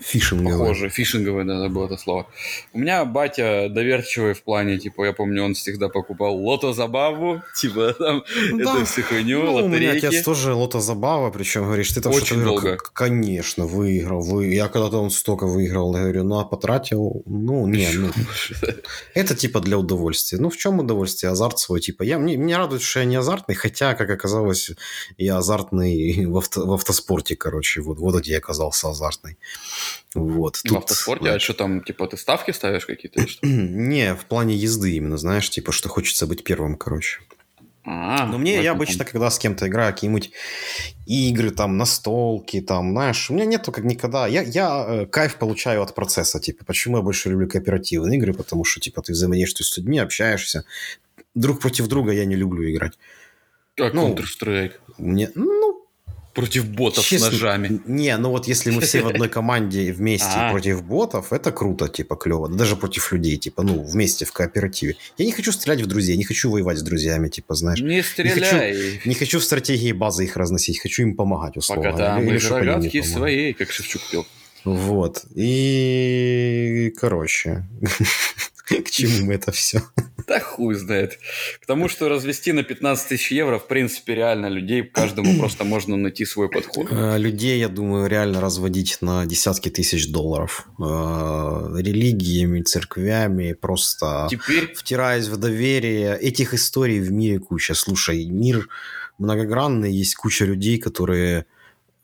Фишинговые. Похоже, фишинговые, да, было это слово. У меня батя доверчивый в плане, типа, я помню, он всегда покупал лото-забаву, *laughs* типа, там, да. это всю хуйню, ну, лотерейки. у меня отец тоже лото-забава, причем, говоришь, ты там Очень что-то... долго. Конечно, выиграл. Вы... Я когда-то он столько выиграл, я говорю, ну, а потратил? Ну, не, ну... *laughs* Это, типа, для удовольствия. Ну, в чем удовольствие? Азарт свой, типа. Я, мне, меня радует, что я не азартный, хотя, как оказалось, я азартный *laughs* в, авто, в автоспорте, короче. Вот, вот где я оказался азартный. Вот. Тут, в автоспорте? Знаешь, а что там, типа, ты ставки ставишь какие-то? *clears throat* Не, в плане езды именно, знаешь, типа, что хочется быть первым, короче. А, Но мне, я обычно, когда с кем-то играю, какие-нибудь игры, там, настолки, там, знаешь, у меня нету как никогда. Я, я э, кайф получаю от процесса, типа, почему я больше люблю кооперативные игры, потому что, типа, ты взаимодействуешь с людьми, общаешься. Друг против друга я не люблю играть. Как ну, Counter-Strike? Мне, ну, Против ботов Честно, с ножами. Не, ну вот если мы все в одной *laughs* команде вместе а. против ботов, это круто, типа, клево. Даже против людей, типа, ну, вместе в кооперативе. Я не хочу стрелять в друзей, не хочу воевать с друзьями, типа, знаешь. Не стреляй. Не хочу, не хочу в стратегии базы их разносить, хочу им помогать, условно. Пока там или, рогатки свои, как Шевчук пел. Вот. И, короче, *laughs* к чему мы это все? Да хуй знает. К тому, что развести на 15 тысяч евро, в принципе, реально людей, каждому просто можно найти свой подход. Э, людей, я думаю, реально разводить на десятки тысяч долларов. Э, религиями, церквями, просто Теперь... втираясь в доверие. Этих историй в мире куча. Слушай, мир многогранный, есть куча людей, которые...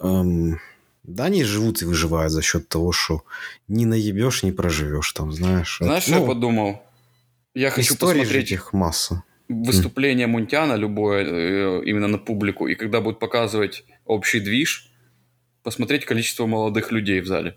Эм, да, они живут и выживают за счет того, что не наебешь, не проживешь там, знаешь. Знаешь, что ну, я подумал? Я хочу посмотреть их масса. Выступление mm. Мунтяна любое э, именно на публику, и когда будут показывать общий движ, посмотреть количество молодых людей в зале.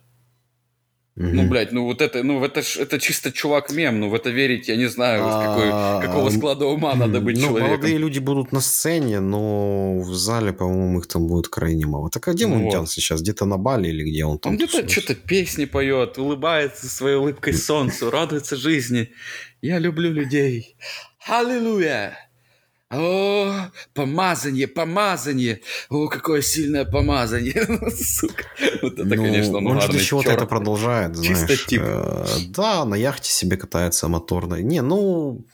Mm-hmm. Ну, блядь, ну вот это, ну это это чисто чувак-мем, ну в это верить, я не знаю, какой, какого склада ума надо быть ну, человеком. молодые люди будут на сцене, но в зале, по-моему, их там будет крайне мало. Так а где ну, Мунтян вот. сейчас? Где-то на Бали или где он там? Он где-то что-то песни поет, улыбается своей улыбкой солнцу, радуется жизни. Я люблю людей. Аллилуйя! О, помазание, помазание. О, какое сильное помазание. *laughs* Сука. Вот это, ну, конечно, он, же для чего-то это продолжает, знаешь. Чисто тип. Э, да, на яхте себе катается моторной. Не, ну,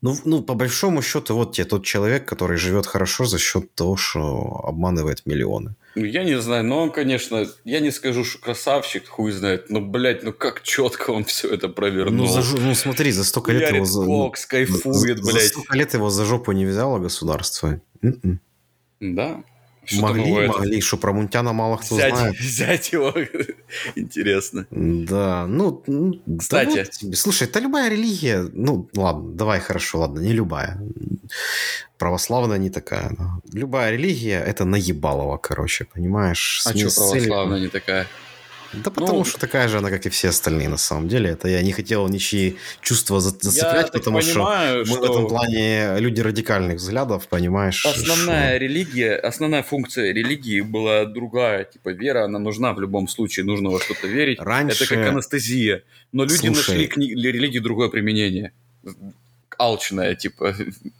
ну, ну, по большому счету, вот тебе тот человек, который живет хорошо за счет того, что обманывает миллионы. Ну, я не знаю, но он, конечно, я не скажу, что красавчик, хуй знает, но, блядь, ну как четко он все это провернул. Ну, за, ну смотри, за столько лет его... За, кокс, кайфует, за, блядь. За столько лет его за жопу не взяло государство. М-м. Да. Что могли, могли, что про Мунтяна мало кто взять, знает. *laughs* Взять его, *laughs* интересно. Да, ну, Кстати. Да вот, слушай, это любая религия, ну, ладно, давай, хорошо, ладно, не любая. Православная не такая. Но любая религия – это наебалово, короче, понимаешь? А что православная не такая? Да потому ну, что такая же она, как и все остальные, на самом деле. Это я не хотел ничьи чувства зацеплять, потому понимаю, что мы что в этом плане люди радикальных взглядов, понимаешь? Основная что... религия, основная функция религии была другая. Типа вера, она нужна в любом случае, нужно во что-то верить. Раньше... Это как анестезия. Но люди Слушай... нашли к религии другое применение. Алчное, типа *laughs*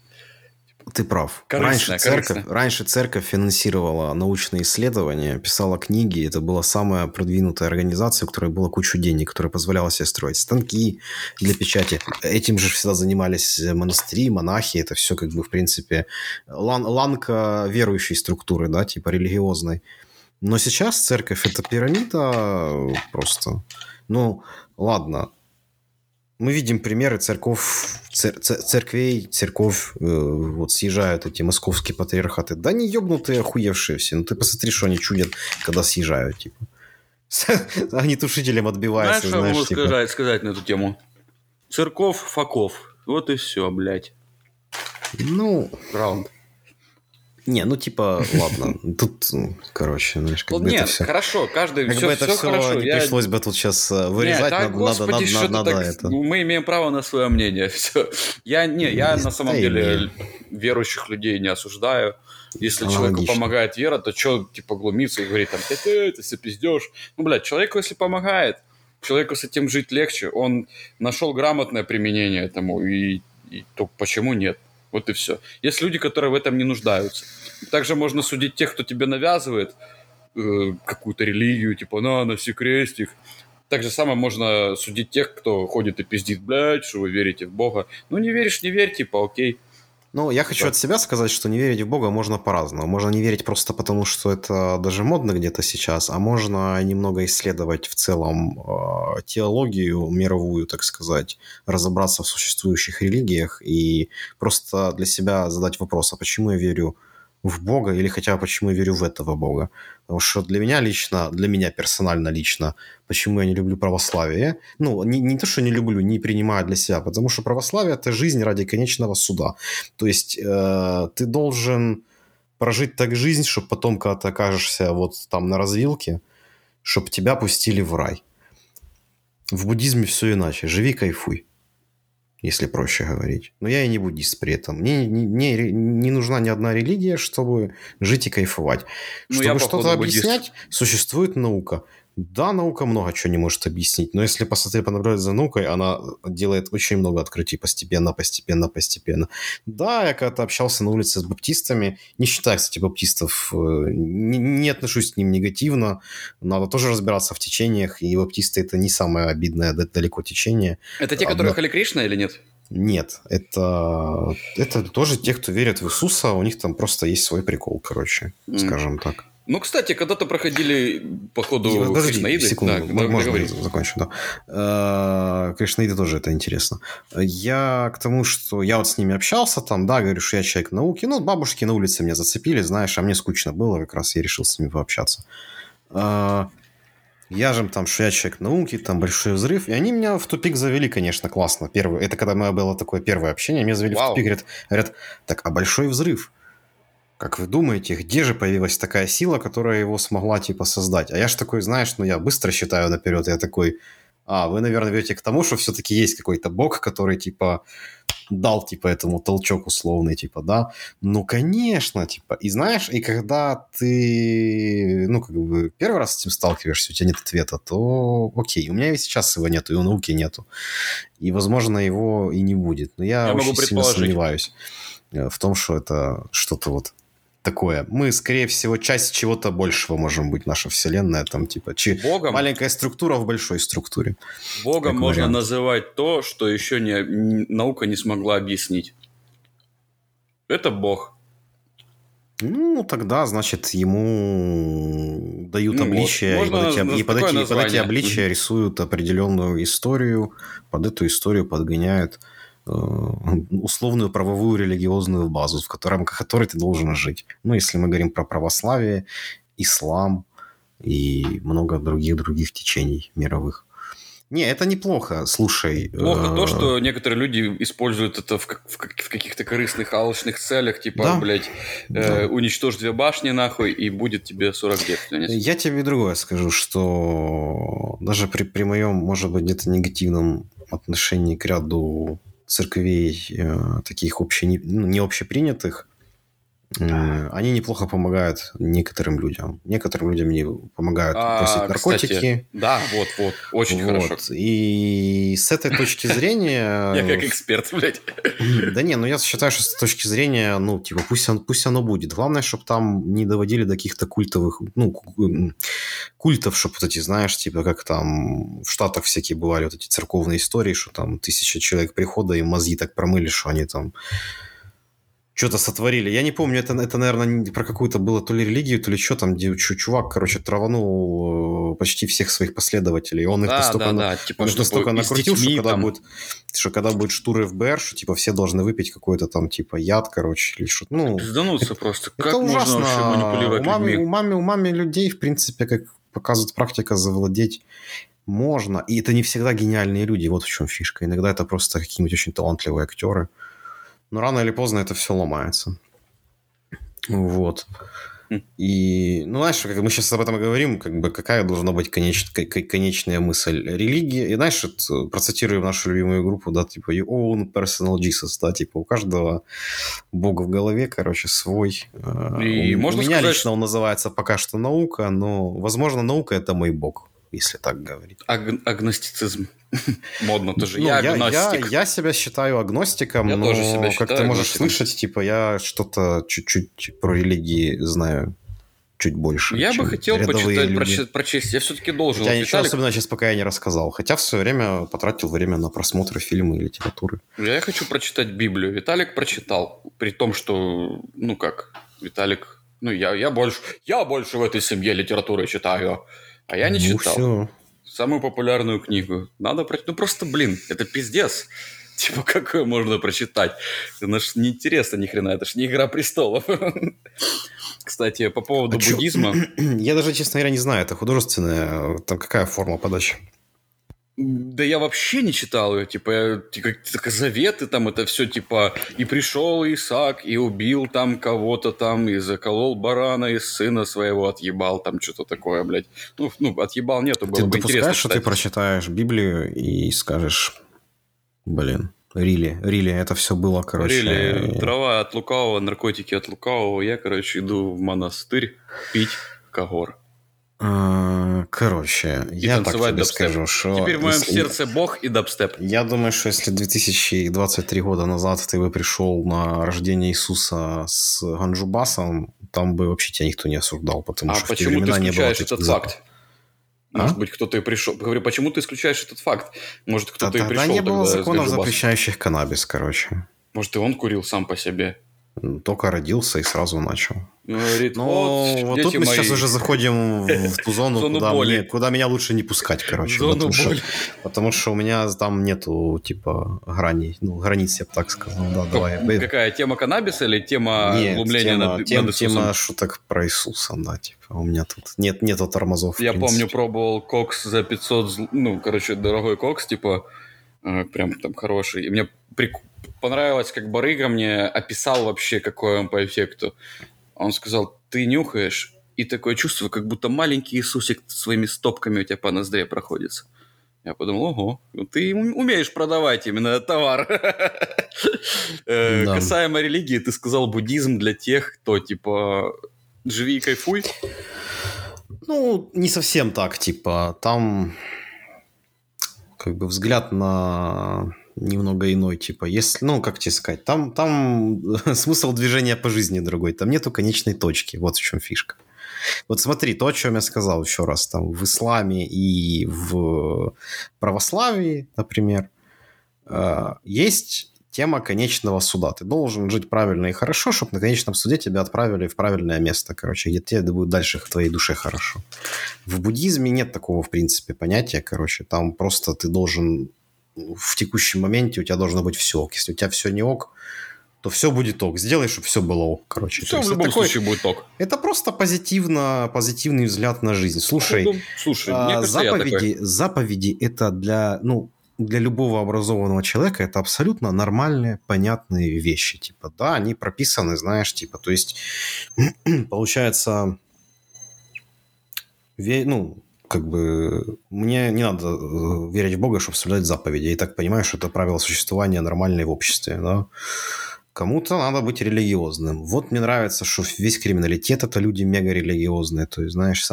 Ты прав. Корыстная, раньше, церковь, корыстная. раньше церковь финансировала научные исследования, писала книги. Это была самая продвинутая организация, у которой было кучу денег, которая позволяла себе строить станки для печати. Этим же всегда занимались монастыри, монахи. Это все как бы, в принципе, лан, ланка верующей структуры, да, типа религиозной. Но сейчас церковь – это пирамида просто. Ну, ладно, мы видим примеры церков, цер, церквей, церковь, э, вот съезжают эти московские патриархаты. Да не ебнутые, охуевшие все. Ну ты посмотри, что они чудят, когда съезжают, типа. *laughs* Огнетушителем отбиваются, знаешь. Знаешь, что типа. сказать, сказать на эту тему? Церков, факов. Вот и все, блядь. Ну, Раунд. Не, ну типа, *laughs* ладно. Тут, ну, короче, знаешь, как Ну, бы это нет, все... хорошо, каждый... Как все, бы это все, все хорошо. не я- пришлось бы тут сейчас Нет, вырезать. да, надо, господи, надо, что надо, надо так... это. Мы имеем право на свое мнение. *laughs* Все. Я, не, я Не на самом деле верующих людей не осуждаю. Если человеку Аналогично. помогает вера, то что, типа, глумиться и говорить там, ты все пиздешь. Ну, блядь, человеку, если помогает, человеку с этим жить легче, он нашел грамотное применение этому, и, и то почему нет? Вот и все. Есть люди, которые в этом не нуждаются. Также можно судить тех, кто тебе навязывает э, какую-то религию, типа, на, носи крестик. Так же самое можно судить тех, кто ходит и пиздит, блядь, что вы верите в Бога. Ну, не веришь, не верь, типа, окей. Ну, я хочу Да. от себя сказать, что не верить в Бога можно по-разному. Можно не верить просто потому, что это даже модно где-то сейчас, а можно немного исследовать в целом э, теологию мировую, так сказать, разобраться в существующих религиях и просто для себя задать вопрос, а почему я верю в Бога или хотя бы почему я верю в этого Бога. Потому что для меня лично, для меня персонально лично, почему я не люблю православие, ну, не, не то, что не люблю, не принимаю для себя, потому что православие – это жизнь ради конечного суда. То есть э, ты должен прожить так жизнь, чтобы потом, когда ты окажешься вот там на развилке, чтобы тебя пустили в рай. В буддизме все иначе. Живи, кайфуй, если проще говорить. Но я и не буддист при этом. Мне не, не- не нужна ни одна религия, чтобы жить и кайфовать. Ну, чтобы что-то буддист. объяснять, существует наука. Да, наука много чего не может объяснить, но если посмотреть, понаблюдать за наукой, она делает очень много открытий постепенно, постепенно, постепенно. Да, я когда-то общался на улице с баптистами, не считаю, кстати, баптистов, э, не, не отношусь к ним негативно, надо тоже разбираться в течениях, и баптисты это не самое обидное да- далеко течение. Это те, Одно. которые Хали Кришна или нет? Нет, это, это тоже те, кто верит в Иисуса, у них там просто есть свой прикол, короче, М. скажем так. Ну, кстати, когда-то проходили, походу, подожди, кришнаиды. секунду, Да, да, можно договори. я закончу, да. Э, Кришнаиды тоже это интересно. Я к тому, что я вот с ними общался там, да, говорю, что я человек науки. Ну, бабушки на улице меня зацепили, знаешь, а мне скучно было, как раз я решил с ними пообщаться. Э, Я же там, что я человек науки, там большой взрыв. И они меня в тупик завели, конечно, классно. Первый, это когда у меня было такое первое общение, меня завели Вау. в тупик, говорят, говорят, так, а большой взрыв? Как вы думаете, где же появилась такая сила, которая его смогла, типа, создать? А я ж такой, знаешь, ну, я быстро считаю наперед, я такой, а, вы, наверное, ведете к тому, что все-таки есть какой-то бог, который, типа, дал, типа, этому толчок условный, типа, да? Ну, конечно, типа. И знаешь, и когда ты, ну, как бы, первый раз с этим сталкиваешься, у тебя нет ответа, то окей. У меня и сейчас его нету, и у науки нету. И, возможно, его и не будет. Но я, Я очень сильно сомневаюсь э, в том, что это что-то вот такое. Мы, скорее всего, часть чего-то большего можем быть, наша вселенная, там, типа, чи- Богом, маленькая структура в большой структуре. Богом как можно вариант. называть то, что еще не, наука не смогла объяснить. Это Бог. Ну, тогда, значит, ему дают Ну вот, обличия, и, под эти, и под эти- и под эти обличия рисуют определенную историю, под эту историю подгоняют условную правовую религиозную базу, в котором, которой ты должен жить. Ну, если мы говорим про православие, ислам и много других-других течений мировых. Не, это неплохо, слушай. Плохо э, то, что некоторые люди используют это в, как- в как- в каких-то корыстных, алчных целях, типа, Да. блядь, э, Да. уничтожь две башни, нахуй, и будет тебе 40 лет. Я тебе другое скажу, что даже при, при моем, может быть, где-то негативном отношении к ряду церквей, э, таких обще, ну, не общепринятых, Они неплохо помогают некоторым людям. Некоторым людям не помогают А, бросить кстати, наркотики. Да, вот, вот, очень Вот. хорошо. И с этой точки зрения... *laughs* Я как эксперт, блядь. *laughs* Да не, ну я считаю, что с точки зрения, ну, типа, пусть, он, пусть оно будет. Главное, чтобы там не доводили до каких-то культовых, ну, культов, чтобы вот эти, знаешь, типа, как там в Штатах всякие бывали вот эти церковные истории, что там тысяча человек прихода, и мозги так промыли, что они там что-то сотворили. Я не помню, это, это, наверное, про какую-то было то ли религию, то ли что там, где чу- чувак, короче, траванул э, почти всех своих последователей. Он их Да, настолько да, на- да, типа, он настолько накрутил, что детьми когда, там- будет, что когда будет штур ФБР, что типа все должны выпить какой-то там типа яд, короче, или что-то. Ну, Пиздануться просто. Как это можно ужасно. вообще манипулировать умами, людьми? умами, умами людей, в принципе, как показывает практика, завладеть можно. И это не всегда гениальные люди, вот в чем фишка. Иногда это просто какие-нибудь очень талантливые актеры. Но рано или поздно это все ломается. Вот. Хм. И, ну, знаешь, как мы сейчас об этом говорим, как бы какая должна быть конеч- конечная мысль религии. И, знаешь, вот, процитируем нашу любимую группу, да, типа your own personal Jesus, да, типа у каждого бога в голове, короче, свой. Э, И у, можно у меня сказать, лично он называется пока что наука, но, возможно, наука это мой бог, если так говорить. Аг- агностицизм. *laughs* Модно тоже. Ну, я я, агностик. я себя считаю агностиком, Я но, тоже себя как ты можешь агностиком. слышать, типа, я что-то чуть-чуть про религии знаю чуть больше. Я бы хотел почитать, люди. прочесть. Я все-таки должен. Хотя Вот ничего Виталик- особенно сейчас пока я не рассказал. Хотя в свое время потратил время на просмотр фильма и литературы. Я хочу прочитать Библию. Виталик прочитал. При том, что, ну как, Виталик... Ну, я, я, больше, я больше в этой семье литературы читаю. А я не ну, читал. всё. Самую популярную книгу. Надо прочитать. Ну, просто, блин, это пиздец. *laughs* Типа, какое можно прочитать? Это ж неинтересно ни хрена. Это ж не «Игра престолов». *laughs* Кстати, по поводу А чё? буддизма. *clears throat* Я даже, честно говоря, не знаю, это художественная, там какая форма подачи? Да я вообще не читал ее, типа, я- типа, заветы там, это все, типа, и пришел Исаак, и убил там кого-то там, и заколол барана, и сына своего отъебал, там что-то такое, блядь. Ну, ну отъебал нету, было Ты бы интересно допускаешь, что ты прочитаешь Библию и скажешь, блин, Рили, Рили, это все было, короче... Рели, трава от лукавого, наркотики от лукавого, я, короче, иду в монастырь пить когор. А, Короче, я так тебе дабстеп. скажу, что... Теперь в моем если- сердце бог и дабстеп. Я думаю, что если 2023 года назад ты бы пришел на рождение Иисуса с Ганджубасом, там бы вообще тебя никто не осуждал, потому А что в те почему ты времена не было исключаешь этот запахов. факт? А? Может быть, кто-то и пришел. Говорю, почему ты исключаешь этот факт? Может, кто-то и Тогда пришел не было тогда законов, запрещающих каннабис, короче. Может, и он курил сам по себе. Только родился и сразу начал. Говорит, Но вот, вот дети тут мы мои, сейчас уже заходим в ту зону, *laughs* Зону куда, боли. мне- куда меня лучше не пускать, короче. зону потому, что, потому что у меня там нету, типа, граней. Ну, границ, я бы так сказал. Да, давай. Ну, Какая тема каннабиса или тема Нет, глумления тема, над, тем- над Иисусом? тема шуток про Иисуса, да, типа, у меня тут нет, нету тормозов. Я помню, пробовал кокс за 500, зл- ну, короче, дорогой кокс, типа, э, прям там хороший. И мне прик- понравилось, как барыга мне описал вообще, какой он по эффекту. Он сказал, ты нюхаешь, и такое чувство, как будто маленький Иисусик своими стопками у тебя по ноздре проходится. Я подумал, ого, ну ты ум- умеешь продавать именно товар. *laughs* Э, Да. Касаемо религии, ты сказал буддизм для тех, кто, типа, живи и кайфуй. Ну, не совсем так, типа, там как бы взгляд на немного иной, типа, если, ну, как тебе сказать, там, там *laughs* смысл движения по жизни другой, там нету конечной точки, вот в чем фишка. Вот смотри, то, о чем я сказал еще раз, там, в исламе и в православии, например, э, есть тема конечного суда. Ты должен жить правильно и хорошо, чтобы на конечном суде тебя отправили в правильное место, короче, где тебе будет дальше в твоей душе хорошо. В буддизме нет такого, в принципе, понятия, короче. Там просто ты должен в текущем моменте у тебя должно быть все ок. Если у тебя все не ок, то все будет ок. Сделай, чтобы все было ок, короче. Все в любом такой- случае будет ток. это просто позитивно, позитивный взгляд на жизнь. Слушай, Ну, слушай, а, кажется, заповеди, заповеди это для, ну, для любого образованного человека это абсолютно нормальные, понятные вещи. Типа, да, они прописаны, знаешь, типа, то есть, *clears throat* получается, ну, как бы, мне не надо э, верить в Бога, чтобы соблюдать заповеди. Я и так понимаю, что это правило существования нормальное в обществе, да. Кому-то надо быть религиозным. Вот мне нравится, что весь криминалитет это люди мега религиозные. То есть, знаешь,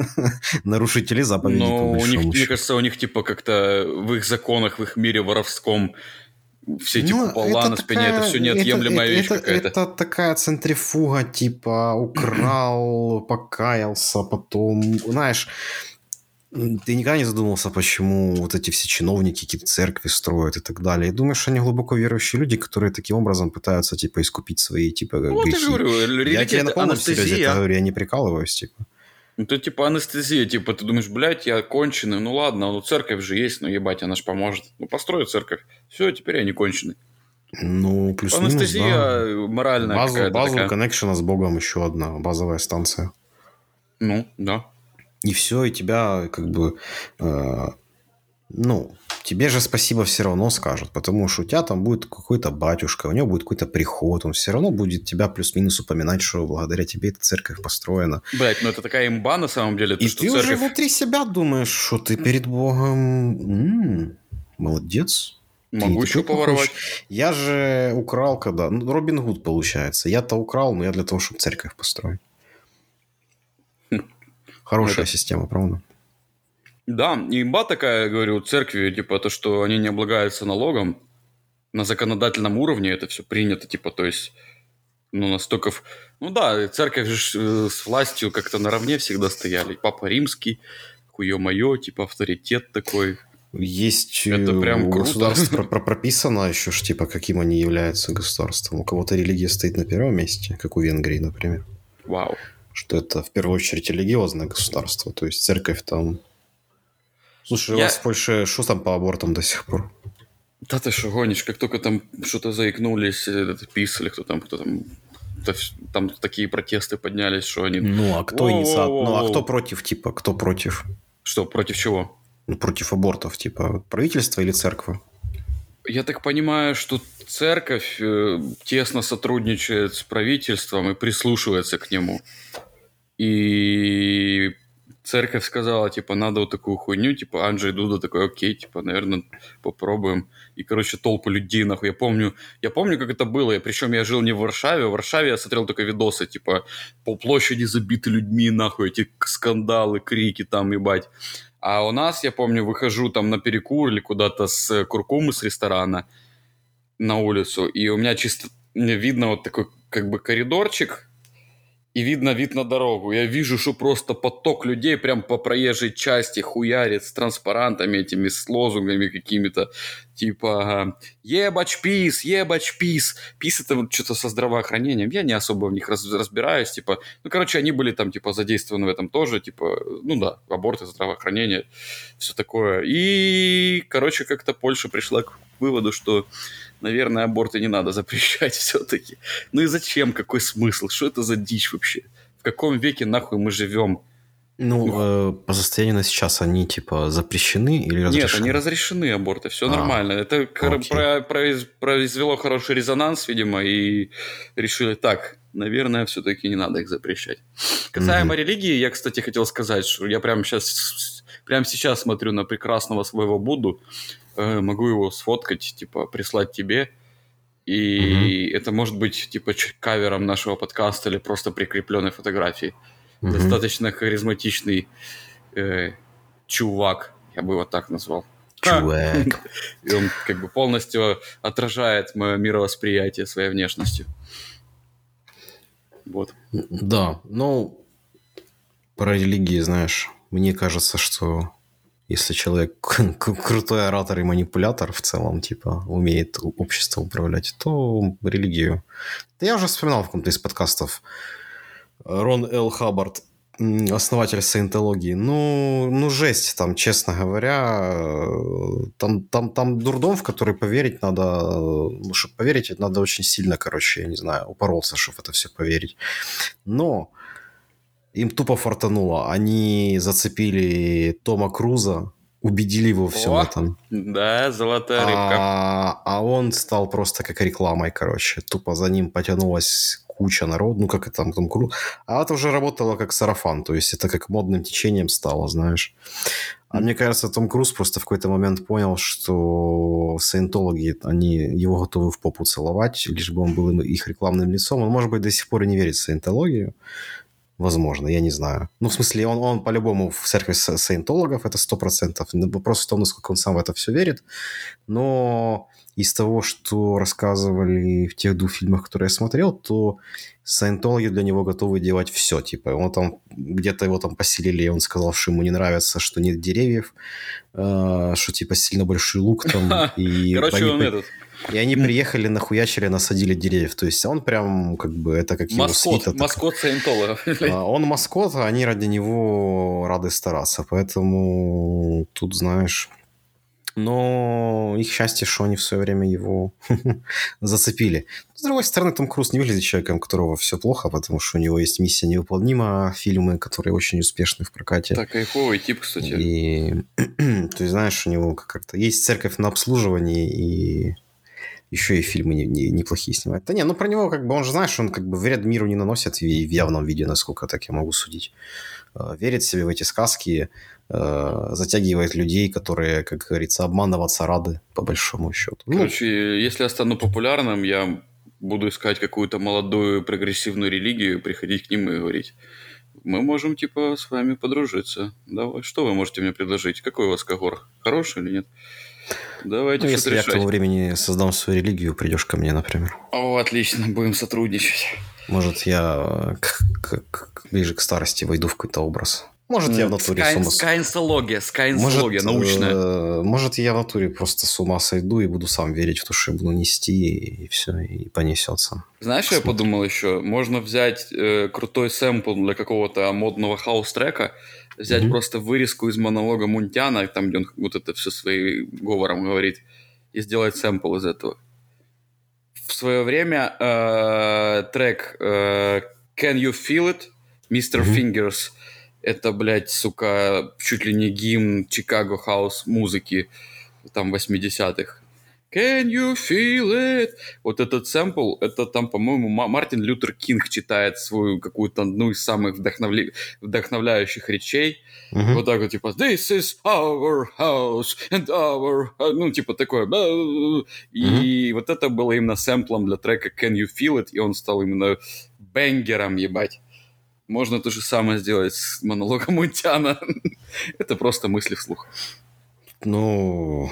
*laughs* нарушители заповедей. Ну, у них, мне кажется, у них типа как-то в их законах, в их мире воровском все эти ну, купола на спине, такая, это все неотъемлемая это, вещь это, какая-то. Это такая центрифуга, типа украл, *clears throat* покаялся, потом, знаешь, ты никогда не задумывался, почему вот эти все чиновники какие-то церкви строят и так далее. И думаешь, они глубоко верующие люди, которые таким образом пытаются, типа, искупить свои, типа, ну, грехи. Я, говорю, я тебе на полном серьезе это говорю, я не прикалываюсь, типа. Ну, это типа анестезия, типа ты думаешь, блядь, я конченый, ну ладно, ну церковь же есть, ну ебать, она ж поможет. Ну построю церковь, все, теперь я не конченый. Ну, плюс Анестезия да. моральная Базу, Базу коннекшена с Богом еще одна, базовая станция. Ну, да. И все, и тебя как бы, э, ну, тебе же спасибо все равно скажут, потому что у тебя там будет какой-то батюшка, у него будет какой-то приход, он все равно будет тебя плюс-минус упоминать, что благодаря тебе эта церковь построена. Блять, ну это такая имба на самом деле. То, и ты церковь... уже внутри себя думаешь, что ты перед Богом м-м, молодец. Могу ты еще поворовать. Я же украл когда... Ну, Робин Гуд получается. Я-то украл, но я для того, чтобы церковь построить. Хм. Хорошая это... система, правда? Да, и имба такая, говорю, церкви, типа, то, что они не облагаются налогом, на законодательном уровне это все принято, типа, то есть, ну, настолько... Ну да, церковь же э, с властью как-то наравне всегда стояли. Папа Римский, хуё-моё, типа, авторитет такой. Есть это э, прям у государства *laughs* прописано еще, ж, типа, каким они являются государством. У кого-то религия стоит на первом месте, как у Венгрии, например. Вау. Что это, в первую очередь, религиозное государство. То есть церковь там Слушай, я... у вас в Польше что там по абортам до сих пор? Да ты что гонишь, как только там что-то заикнулись, писали, кто там, кто там, там такие протесты поднялись, что они... Ну, а кто инициатор? Ну, а кто против, типа, кто против? Что, против чего? Ну, против абортов, типа, правительство или церковь? Я так понимаю, что церковь э, тесно сотрудничает с правительством и прислушивается к нему. И церковь сказала, типа, надо вот такую хуйню, типа, Анджей Дуда такой, окей, типа, наверное, попробуем. И, короче, толпы людей, нахуй. Я помню, я помню, как это было. Я, причем я жил не в Варшаве. В Варшаве я смотрел только видосы, типа, по площади забиты людьми, нахуй, эти скандалы, крики там, ебать. А у нас, я помню, выхожу там на перекур или куда-то с куркумы с ресторана на улицу, и у меня чисто видно вот такой как бы коридорчик, и видно вид на дорогу. Я вижу, что просто поток людей прям по проезжей части хуярит с транспарантами этими, с лозунгами какими-то. Типа «Ебач пис! Ебач пис!» Пис это что-то со здравоохранением. Я не особо в них раз, разбираюсь. Типа, ну, короче, они были там, типа, задействованы в этом тоже. Типа, ну да, аборты, здравоохранение, все такое. И, короче, как-то Польша пришла к выводу, что наверное, аборты не надо *laughs* запрещать все-таки. Ну и зачем? Какой смысл? Что это за дичь вообще? В каком веке нахуй мы живем? Ну, э, по состоянию на сейчас они типа запрещены или разрешены? Нет, они разрешены аборты, все а, нормально. Это про, произ, произвело хороший резонанс, видимо, и решили так, наверное, все-таки не надо их запрещать. Касаемо mm-hmm. религии, я, кстати, хотел сказать, что я прямо сейчас, прямо сейчас смотрю на прекрасного своего Будду, э, могу его сфоткать, типа, прислать тебе. И угу. это может быть, типа, кавером нашего подкаста или просто прикрепленной фотографией. Угу. Достаточно харизматичный э, чувак, я бы его так назвал. Чувак. И он как бы полностью отражает мое мировосприятие своей внешностью. Вот. Да, ну, про религии, знаешь, мне кажется, что если человек *laughs* крутой оратор и манипулятор в целом, типа, умеет общество управлять, то религию. Я уже вспоминал в каком-то из подкастов Рон Л. Хаббард, основатель саентологии. Ну, ну, жесть там, честно говоря. Там, там, там дурдом, в который поверить надо... Ну, чтобы поверить, надо очень сильно, короче, я не знаю, упоролся, чтобы это все поверить. Но им тупо фартануло. Они зацепили Тома Круза, убедили его всем О, этом. Да, золотая рыбка. А, а он стал просто как рекламой, короче. Тупо за ним потянулась куча народу, ну как это там, там круто. А это уже работало как сарафан, то есть это как модным течением стало, знаешь. А мне кажется, Том Круз просто в какой-то момент понял, что саентологи, они его готовы в попу целовать, лишь бы он был их рекламным лицом. Он, может быть, до сих пор и не верит в саентологию. Возможно, я не знаю. Ну, в смысле, он, он по-любому в церкви саентологов, это сто процентов. Вопрос в том, насколько он сам в это все верит. Но из того, что рассказывали в тех двух фильмах, которые я смотрел, то саентологи для него готовы делать все. Типа, он там где-то его там поселили, и он сказал, что ему не нравится, что нет деревьев, э, что типа сильно большой лук там. *laughs* И Короче, он этот... И они приехали, нахуячили, насадили деревьев. То есть он прям, как бы, это как маскот, его свита. Маскот саентологов. А, он маскот, а они ради него рады стараться. Поэтому тут, знаешь, но их счастье, что они в свое время его *laughs* зацепили. С другой стороны, Том Круз не выглядит человеком, у которого все плохо, потому что у него есть миссия невыполнима, фильмы, которые очень успешны в прокате. Так, кайфовый тип, кстати. И, *clears throat* есть, знаешь, у него как-то есть церковь на обслуживании, и еще и фильмы не, не, неплохие снимает. Да не, ну про него как бы, он же, знаешь, он как бы вред миру не наносит в, в явном виде, насколько так я могу судить. Э, верит себе в эти сказки, Э, затягивает людей, которые, как говорится, обманываться рады, по большому счету. Ну, Короче, если я стану популярным, я буду искать какую-то молодую прогрессивную религию, приходить к ним и говорить, мы можем, типа, с вами подружиться. Давай, что вы можете мне предложить? Какой у вас когор? Хороший или нет? Давайте ну, если решать. я к тому времени создам свою религию, придешь ко мне, например. О, отлично, будем сотрудничать. Может, я к, к, к, ближе к старости войду в какой-то образ. Может, я в натуре Скай, с ума... Скайнсология, скайнсология может, научная. Э, может, я в натуре просто с ума сойду и буду сам верить в то, что я буду нести, и все, и понесется. Знаешь, что я подумал еще? Можно взять э, крутой сэмпл для какого-то модного хаус-трека, взять mm-hmm. просто вырезку из монолога Мунтяна, там, где он вот это все своим говором говорит, и сделать сэмпл из этого. В свое время э, трек э, Can You Feel It, Mr. Mm-hmm. Fingers – это, блядь, сука, чуть ли не гимн Чикаго хаус музыки там 80-х. Can you feel it? Вот этот сэмпл, это там, по-моему, Мартин Лютер Кинг читает свою какую-то одну из самых вдохновля... вдохновляющих речей. Uh-huh. Вот так вот, типа, this is our house and our... Ну, типа такое. И uh-huh. вот это было именно сэмплом для трека Can you feel it? И он стал именно бенгером, ебать. Можно то же самое сделать с монологом Мунтяна. *laughs* Это просто мысли вслух. Ну,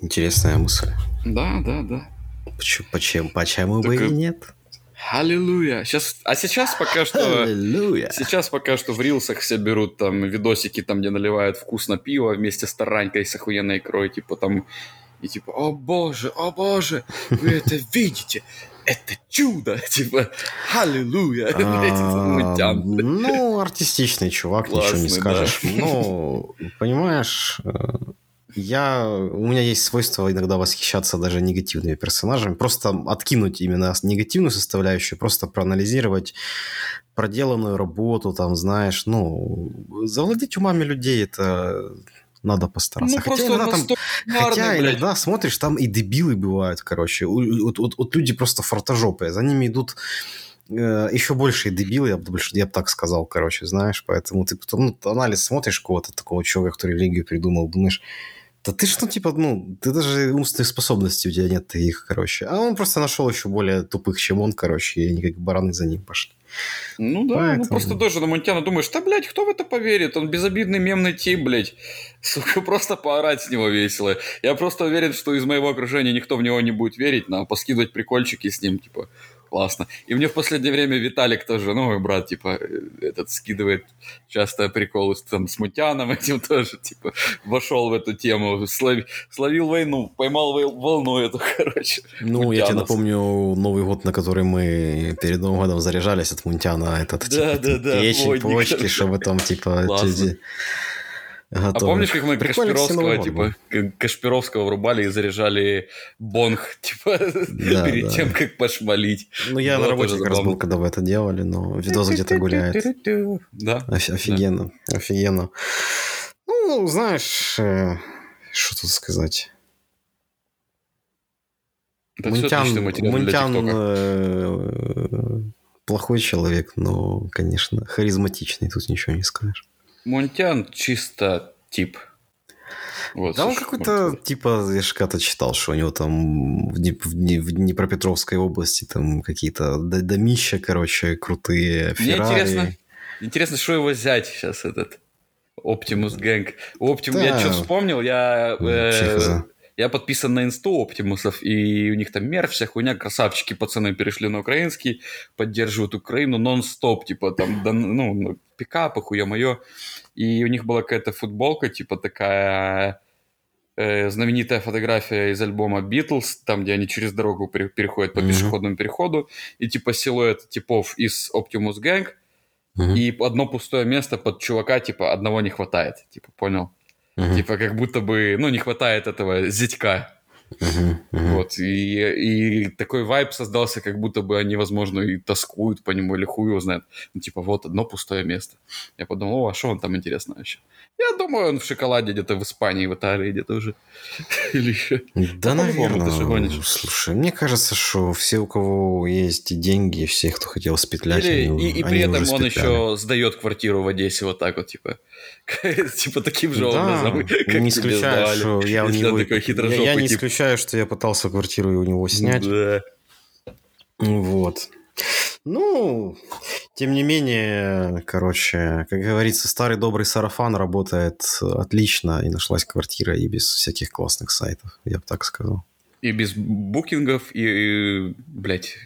интересная мысль. Да, да, да. Почему, почему, почему бы и нет? Аллилуйя. Сейчас, а сейчас пока что... Аллилуйя. Сейчас пока что в рилсах все берут там видосики, там, где наливают вкусно пиво вместе с таранькой с охуенной икрой, типа там... И типа, о боже, о боже, вы это *laughs* видите? это чудо, *laughs* типа, аллилуйя. *laughs* А, ну, артистичный чувак, ничего не скажешь. Ну, понимаешь, э, я, у меня есть свойство иногда восхищаться даже негативными персонажами, просто откинуть именно негативную составляющую, просто проанализировать проделанную работу, там, знаешь, ну, завладеть умами людей, это надо постараться. Ну, хотя иногда, там, хотя иногда смотришь, там и дебилы бывают, короче. Вот, вот, вот люди просто фортожопые. За ними идут э, еще большие дебилы, я бы, я бы так сказал, короче, знаешь. Поэтому ты потом ну, анализ смотришь кого-то такого человека, который религию придумал, думаешь, да ты что, типа, ну, ты даже умственных способностей у тебя нет их, короче. А он просто нашел еще более тупых, чем он, короче, и они как бараны за ним пошли. Ну да, ну Поэтому... ну просто тоже на Монтяна думаешь, да, блядь, кто в это поверит? Он безобидный мемный тип, блядь. *laughs* Сука, просто поорать с него весело. Я просто уверен, что из моего окружения никто в него не будет верить, но поскидывать прикольчики с ним, типа, классно. И мне в последнее время Виталик тоже, ну, мой брат, типа, э, этот скидывает часто приколы с, там, с Мутяном этим *laughs* тоже, типа, вошел в эту тему, слови, словил войну, поймал волну эту, *laughs* короче. Ну, я тебе напомню Новый год, на который мы перед Новым годом заряжались от Мунтяна, этот, да, типа, да, да, печень, почки, чтобы там, типа, Готовы. А помнишь, как мы Кашпировского, типа, Кашпировского врубали и заряжали бонг, *laughs* типа, да, перед да. тем, как пошмалить. Ну, я на работе как раз был, когда вы это делали, но видос где-то гуляет. Да. Офигенно, да. офигенно. Ну, знаешь, э, что тут сказать? Это Мунтян, Мунтян э, плохой человек, но, конечно, харизматичный, тут ничего не скажешь. Мунтян чисто тип. Вот, да он какой-то, вот. типа, я когда-то читал, что у него там в, в в Днепропетровской области там какие-то домища, короче, крутые, Мне Феррари. интересно, интересно, что его взять сейчас этот Оптимус Гэнг. Оптимус, я что вспомнил, я, э, хз. Я подписан на инсту Оптимусов, и у них там мерч, вся хуйня, красавчики, пацаны перешли на украинский, поддерживают Украину нон-стоп, типа там, да, ну, ну, пикапы, хуя мое. И у них была какая-то футболка, типа такая э, знаменитая фотография из альбома Beatles, там, где они через дорогу пере- переходят по Мгм. пешеходному переходу, и типа силуэт типов из Optimus Gang, Мгм, и одно пустое место под чувака, типа, одного не хватает, типа, понял? Мгм, Типа, как будто бы, ну, не хватает этого зятька. Мгм, мгм. Вот, и, и такой вайб создался, как будто бы они, возможно, и тоскуют по нему, или хуй его знает. Ну, типа, вот одно пустое место. Я подумал, о, а что он там интересно вообще? Я думаю, он в шоколаде где-то в Испании, в Италии где-то уже. *laughs* Или еще. Да, же наверное. Слушай, мне кажется, что все, у кого есть деньги, все, кто хотел спетлять, Или, они, и, и при этом он еще сдает квартиру в Одессе вот так вот, типа, *laughs* типа таким же Да, образом, *laughs* как не исключаю, что я у него... такой хитрожопый не тип. Исключаю, что я пытался квартиру у него снять. Да. Вот. Ну, тем не менее, короче, как говорится, старый добрый сарафан работает отлично, и нашлась квартира и без всяких классных сайтов, я бы так сказал. И без букингов, и, и, блядь,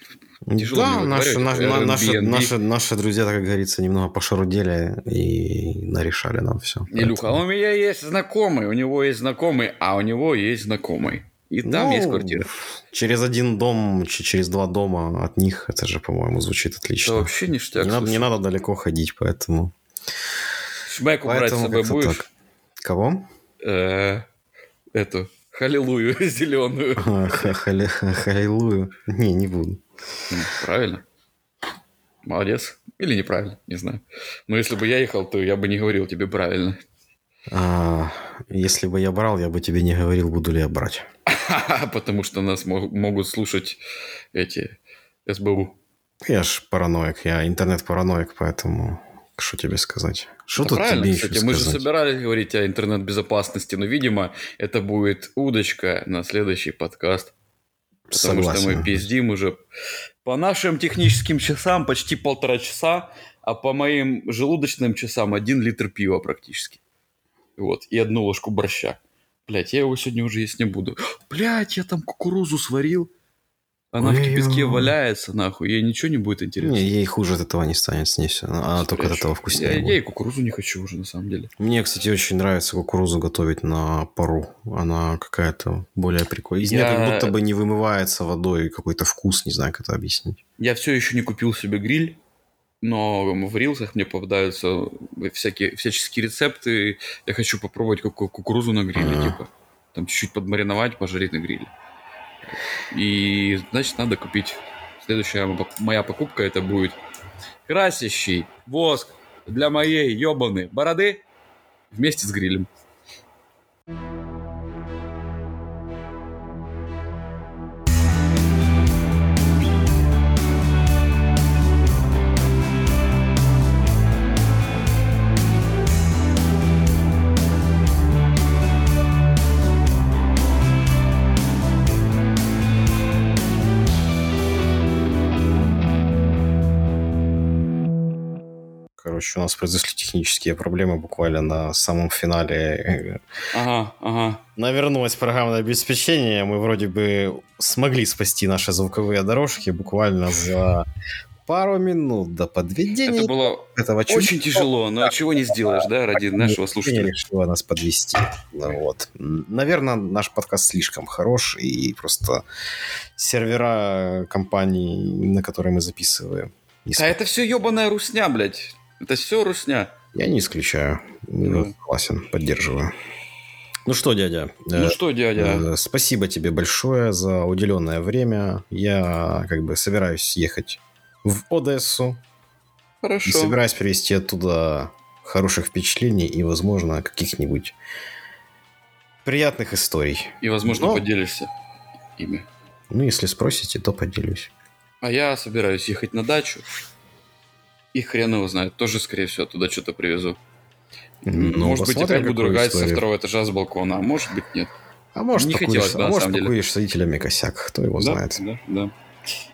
Тяжело да, наши, наши, на- наши, наши, наши друзья, так как говорится, немного пошарудели и нарешали нам все. Илюха, а у меня есть знакомый, у него есть знакомый, а у него есть знакомый. И там есть квартира. Через один дом, через два дома от них, это же, по-моему, звучит Это отлично. вообще ништяк. не, надо, не надо далеко ходить, поэтому... Шмеку брать с собой будешь? так. Кого? Э, Эту, халилую *laughs* зеленую. Халилую. Не, не буду. Правильно. Молодец. Или неправильно, не знаю. Но если бы я ехал, то я бы не говорил тебе правильно. А, если бы я брал, я бы тебе не говорил, буду ли я брать. *laughs* Потому что нас мо- могут слушать эти СБУ. Я ж параноик, я интернет-параноик, поэтому что тебе сказать? Что Это тут правильно, тебе кстати, еще мы же сказать? собирались говорить о интернет-безопасности, но, видимо, это будет удочка на следующий подкаст. Потому что Согласен. мы пиздим уже по нашим техническим часам почти полтора часа, а по моим желудочным часам один литр пива практически. Вот, и одну ложку борща. Блять, я его сегодня уже есть не буду. *gasps* Блять, я там кукурузу сварил. Она в Ой-ой. кипятке валяется, нахуй. Ей ничего не будет интересно. Не, ей хуже от этого не станет, с ней все. Она только от этого вкуснее. Я, будет. я и кукурузу не хочу уже, на самом деле. Мне, кстати, очень нравится кукурузу готовить на пару. Она какая-то более прикольная. Из нее Я- как будто бы не вымывается водой какой-то вкус, не знаю, как это объяснить. Я все еще не купил себе гриль, но в рилсах мне попадаются всякие всяческие рецепты. Я хочу попробовать ку- кукурузу на гриле, Ага. типа. Там чуть-чуть подмариновать, пожарить на гриле. И, значит, надо купить. Следующая мо- моя покупка это будет красящий воск для моей ебаной бороды вместе с грилем. Короче, у нас произошли технические проблемы буквально на самом финале. Ага, ага. Навернулось программное обеспечение. Мы вроде бы смогли спасти наши звуковые дорожки буквально за пару минут до подведения Это было этого очень тяжело, но чего не сделаешь, да, ради нашего слушателя. решила нас подвести. Ну, вот. Наверное, наш подкаст слишком хорош, и просто сервера компании, на которой мы записываем, Да это все ебаная русня, блядь. Это все русня. Я не исключаю. Ну. Согласен, поддерживаю. Ну что, дядя, Ну э, что, дядя? э, спасибо тебе большое за уделенное время. Я как бы собираюсь ехать в Одессу и Хорошо. собираюсь привезти оттуда хороших впечатлений и, возможно, каких-нибудь приятных историй. И, возможно, Но- поделишься ими. Ну, если спросите, то поделюсь. А я собираюсь ехать на дачу. И хрен его знает. Тоже, скорее всего, туда что-то привезу. Ну, может быть, опять буду ругать со историю. второго этажа с балкона, а может быть, нет. А может, Не покуришь, хотелось а может, с родителями косяк, кто его да, знает. да, да.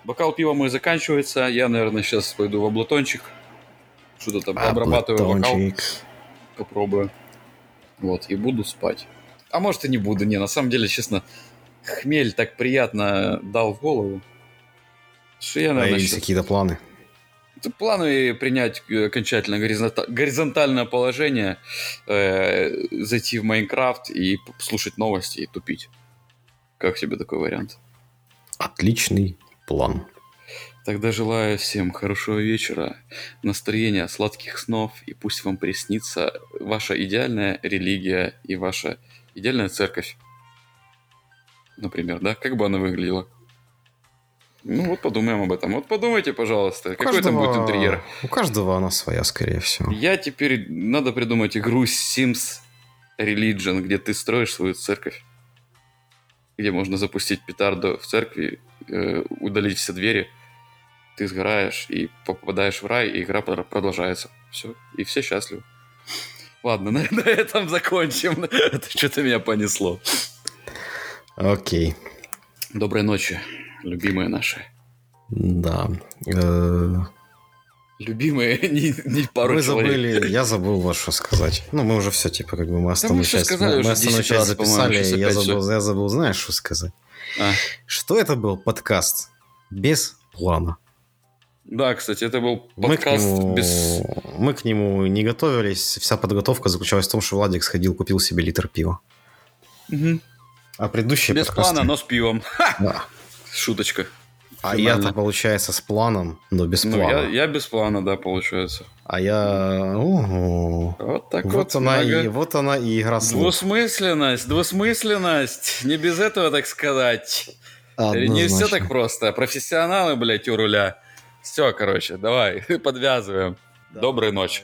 Бокал пива мой заканчивается. Я, наверное, сейчас пойду в облатончик. Что-то там А, обрабатываю бокал. Попробую. Вот, и буду спать. А может и не буду. Не, на самом деле, честно, хмель так приятно дал в голову. Что я, А наверное, есть щас- какие-то планы? Планы принять э, окончательно горизонта- горизонтальное положение, э, зайти в Майнкрафт и слушать новости и тупить. Как тебе такой вариант? Отличный план. Тогда желаю всем хорошего вечера, настроения, сладких снов, и пусть вам приснится ваша идеальная религия и ваша идеальная церковь. Например, да? Как бы она выглядела? Ну вот подумаем об этом. Вот подумайте, пожалуйста, У какой там будет каждого- интерьер. У каждого она своя, скорее всего. Я теперь... Надо придумать игру Sims Religion, где ты строишь свою церковь. Где можно запустить петарду в церкви, э, удалить все двери, ты сгораешь и попадаешь в рай, и игра пр- продолжается. Все. И все счастливы. Ладно, *laughs* на, на этом закончим. *laughs* Это что-то меня понесло. Окей. Доброй ночи, любимые наши. Да. Э, Любимые *laughs* не, не пару Вы человек. забыли, я забыл вот что сказать. Ну, мы уже все, типа, как бы мы основную всё часть, сказали мы, мы основную 10 часть раз, записали, сейчас я забыл, я забыл, знаешь, что сказать? А. Что это был подкаст без плана? Да, кстати, это был Мы к, подкаст нему, без... мы к нему не готовились. Вся подготовка заключалась в том, что Владик сходил, купил себе литр пива. Мгм. А предыдущие Без подкасты... плана, но с пивом. Да. Шуточка. А я-то, получается, с планом, но без Ну, плана. я, я без плана, да, получается. А я... Ого. Вот так Вот, вот. она много- и, вот она и игра слов. Двусмысленность, двусмысленность. Не без этого, так сказать. Не все Однозначно. так просто. Профессионалы, блядь, у руля. Все, короче, давай, *laughs* подвязываем. Доброй ночи.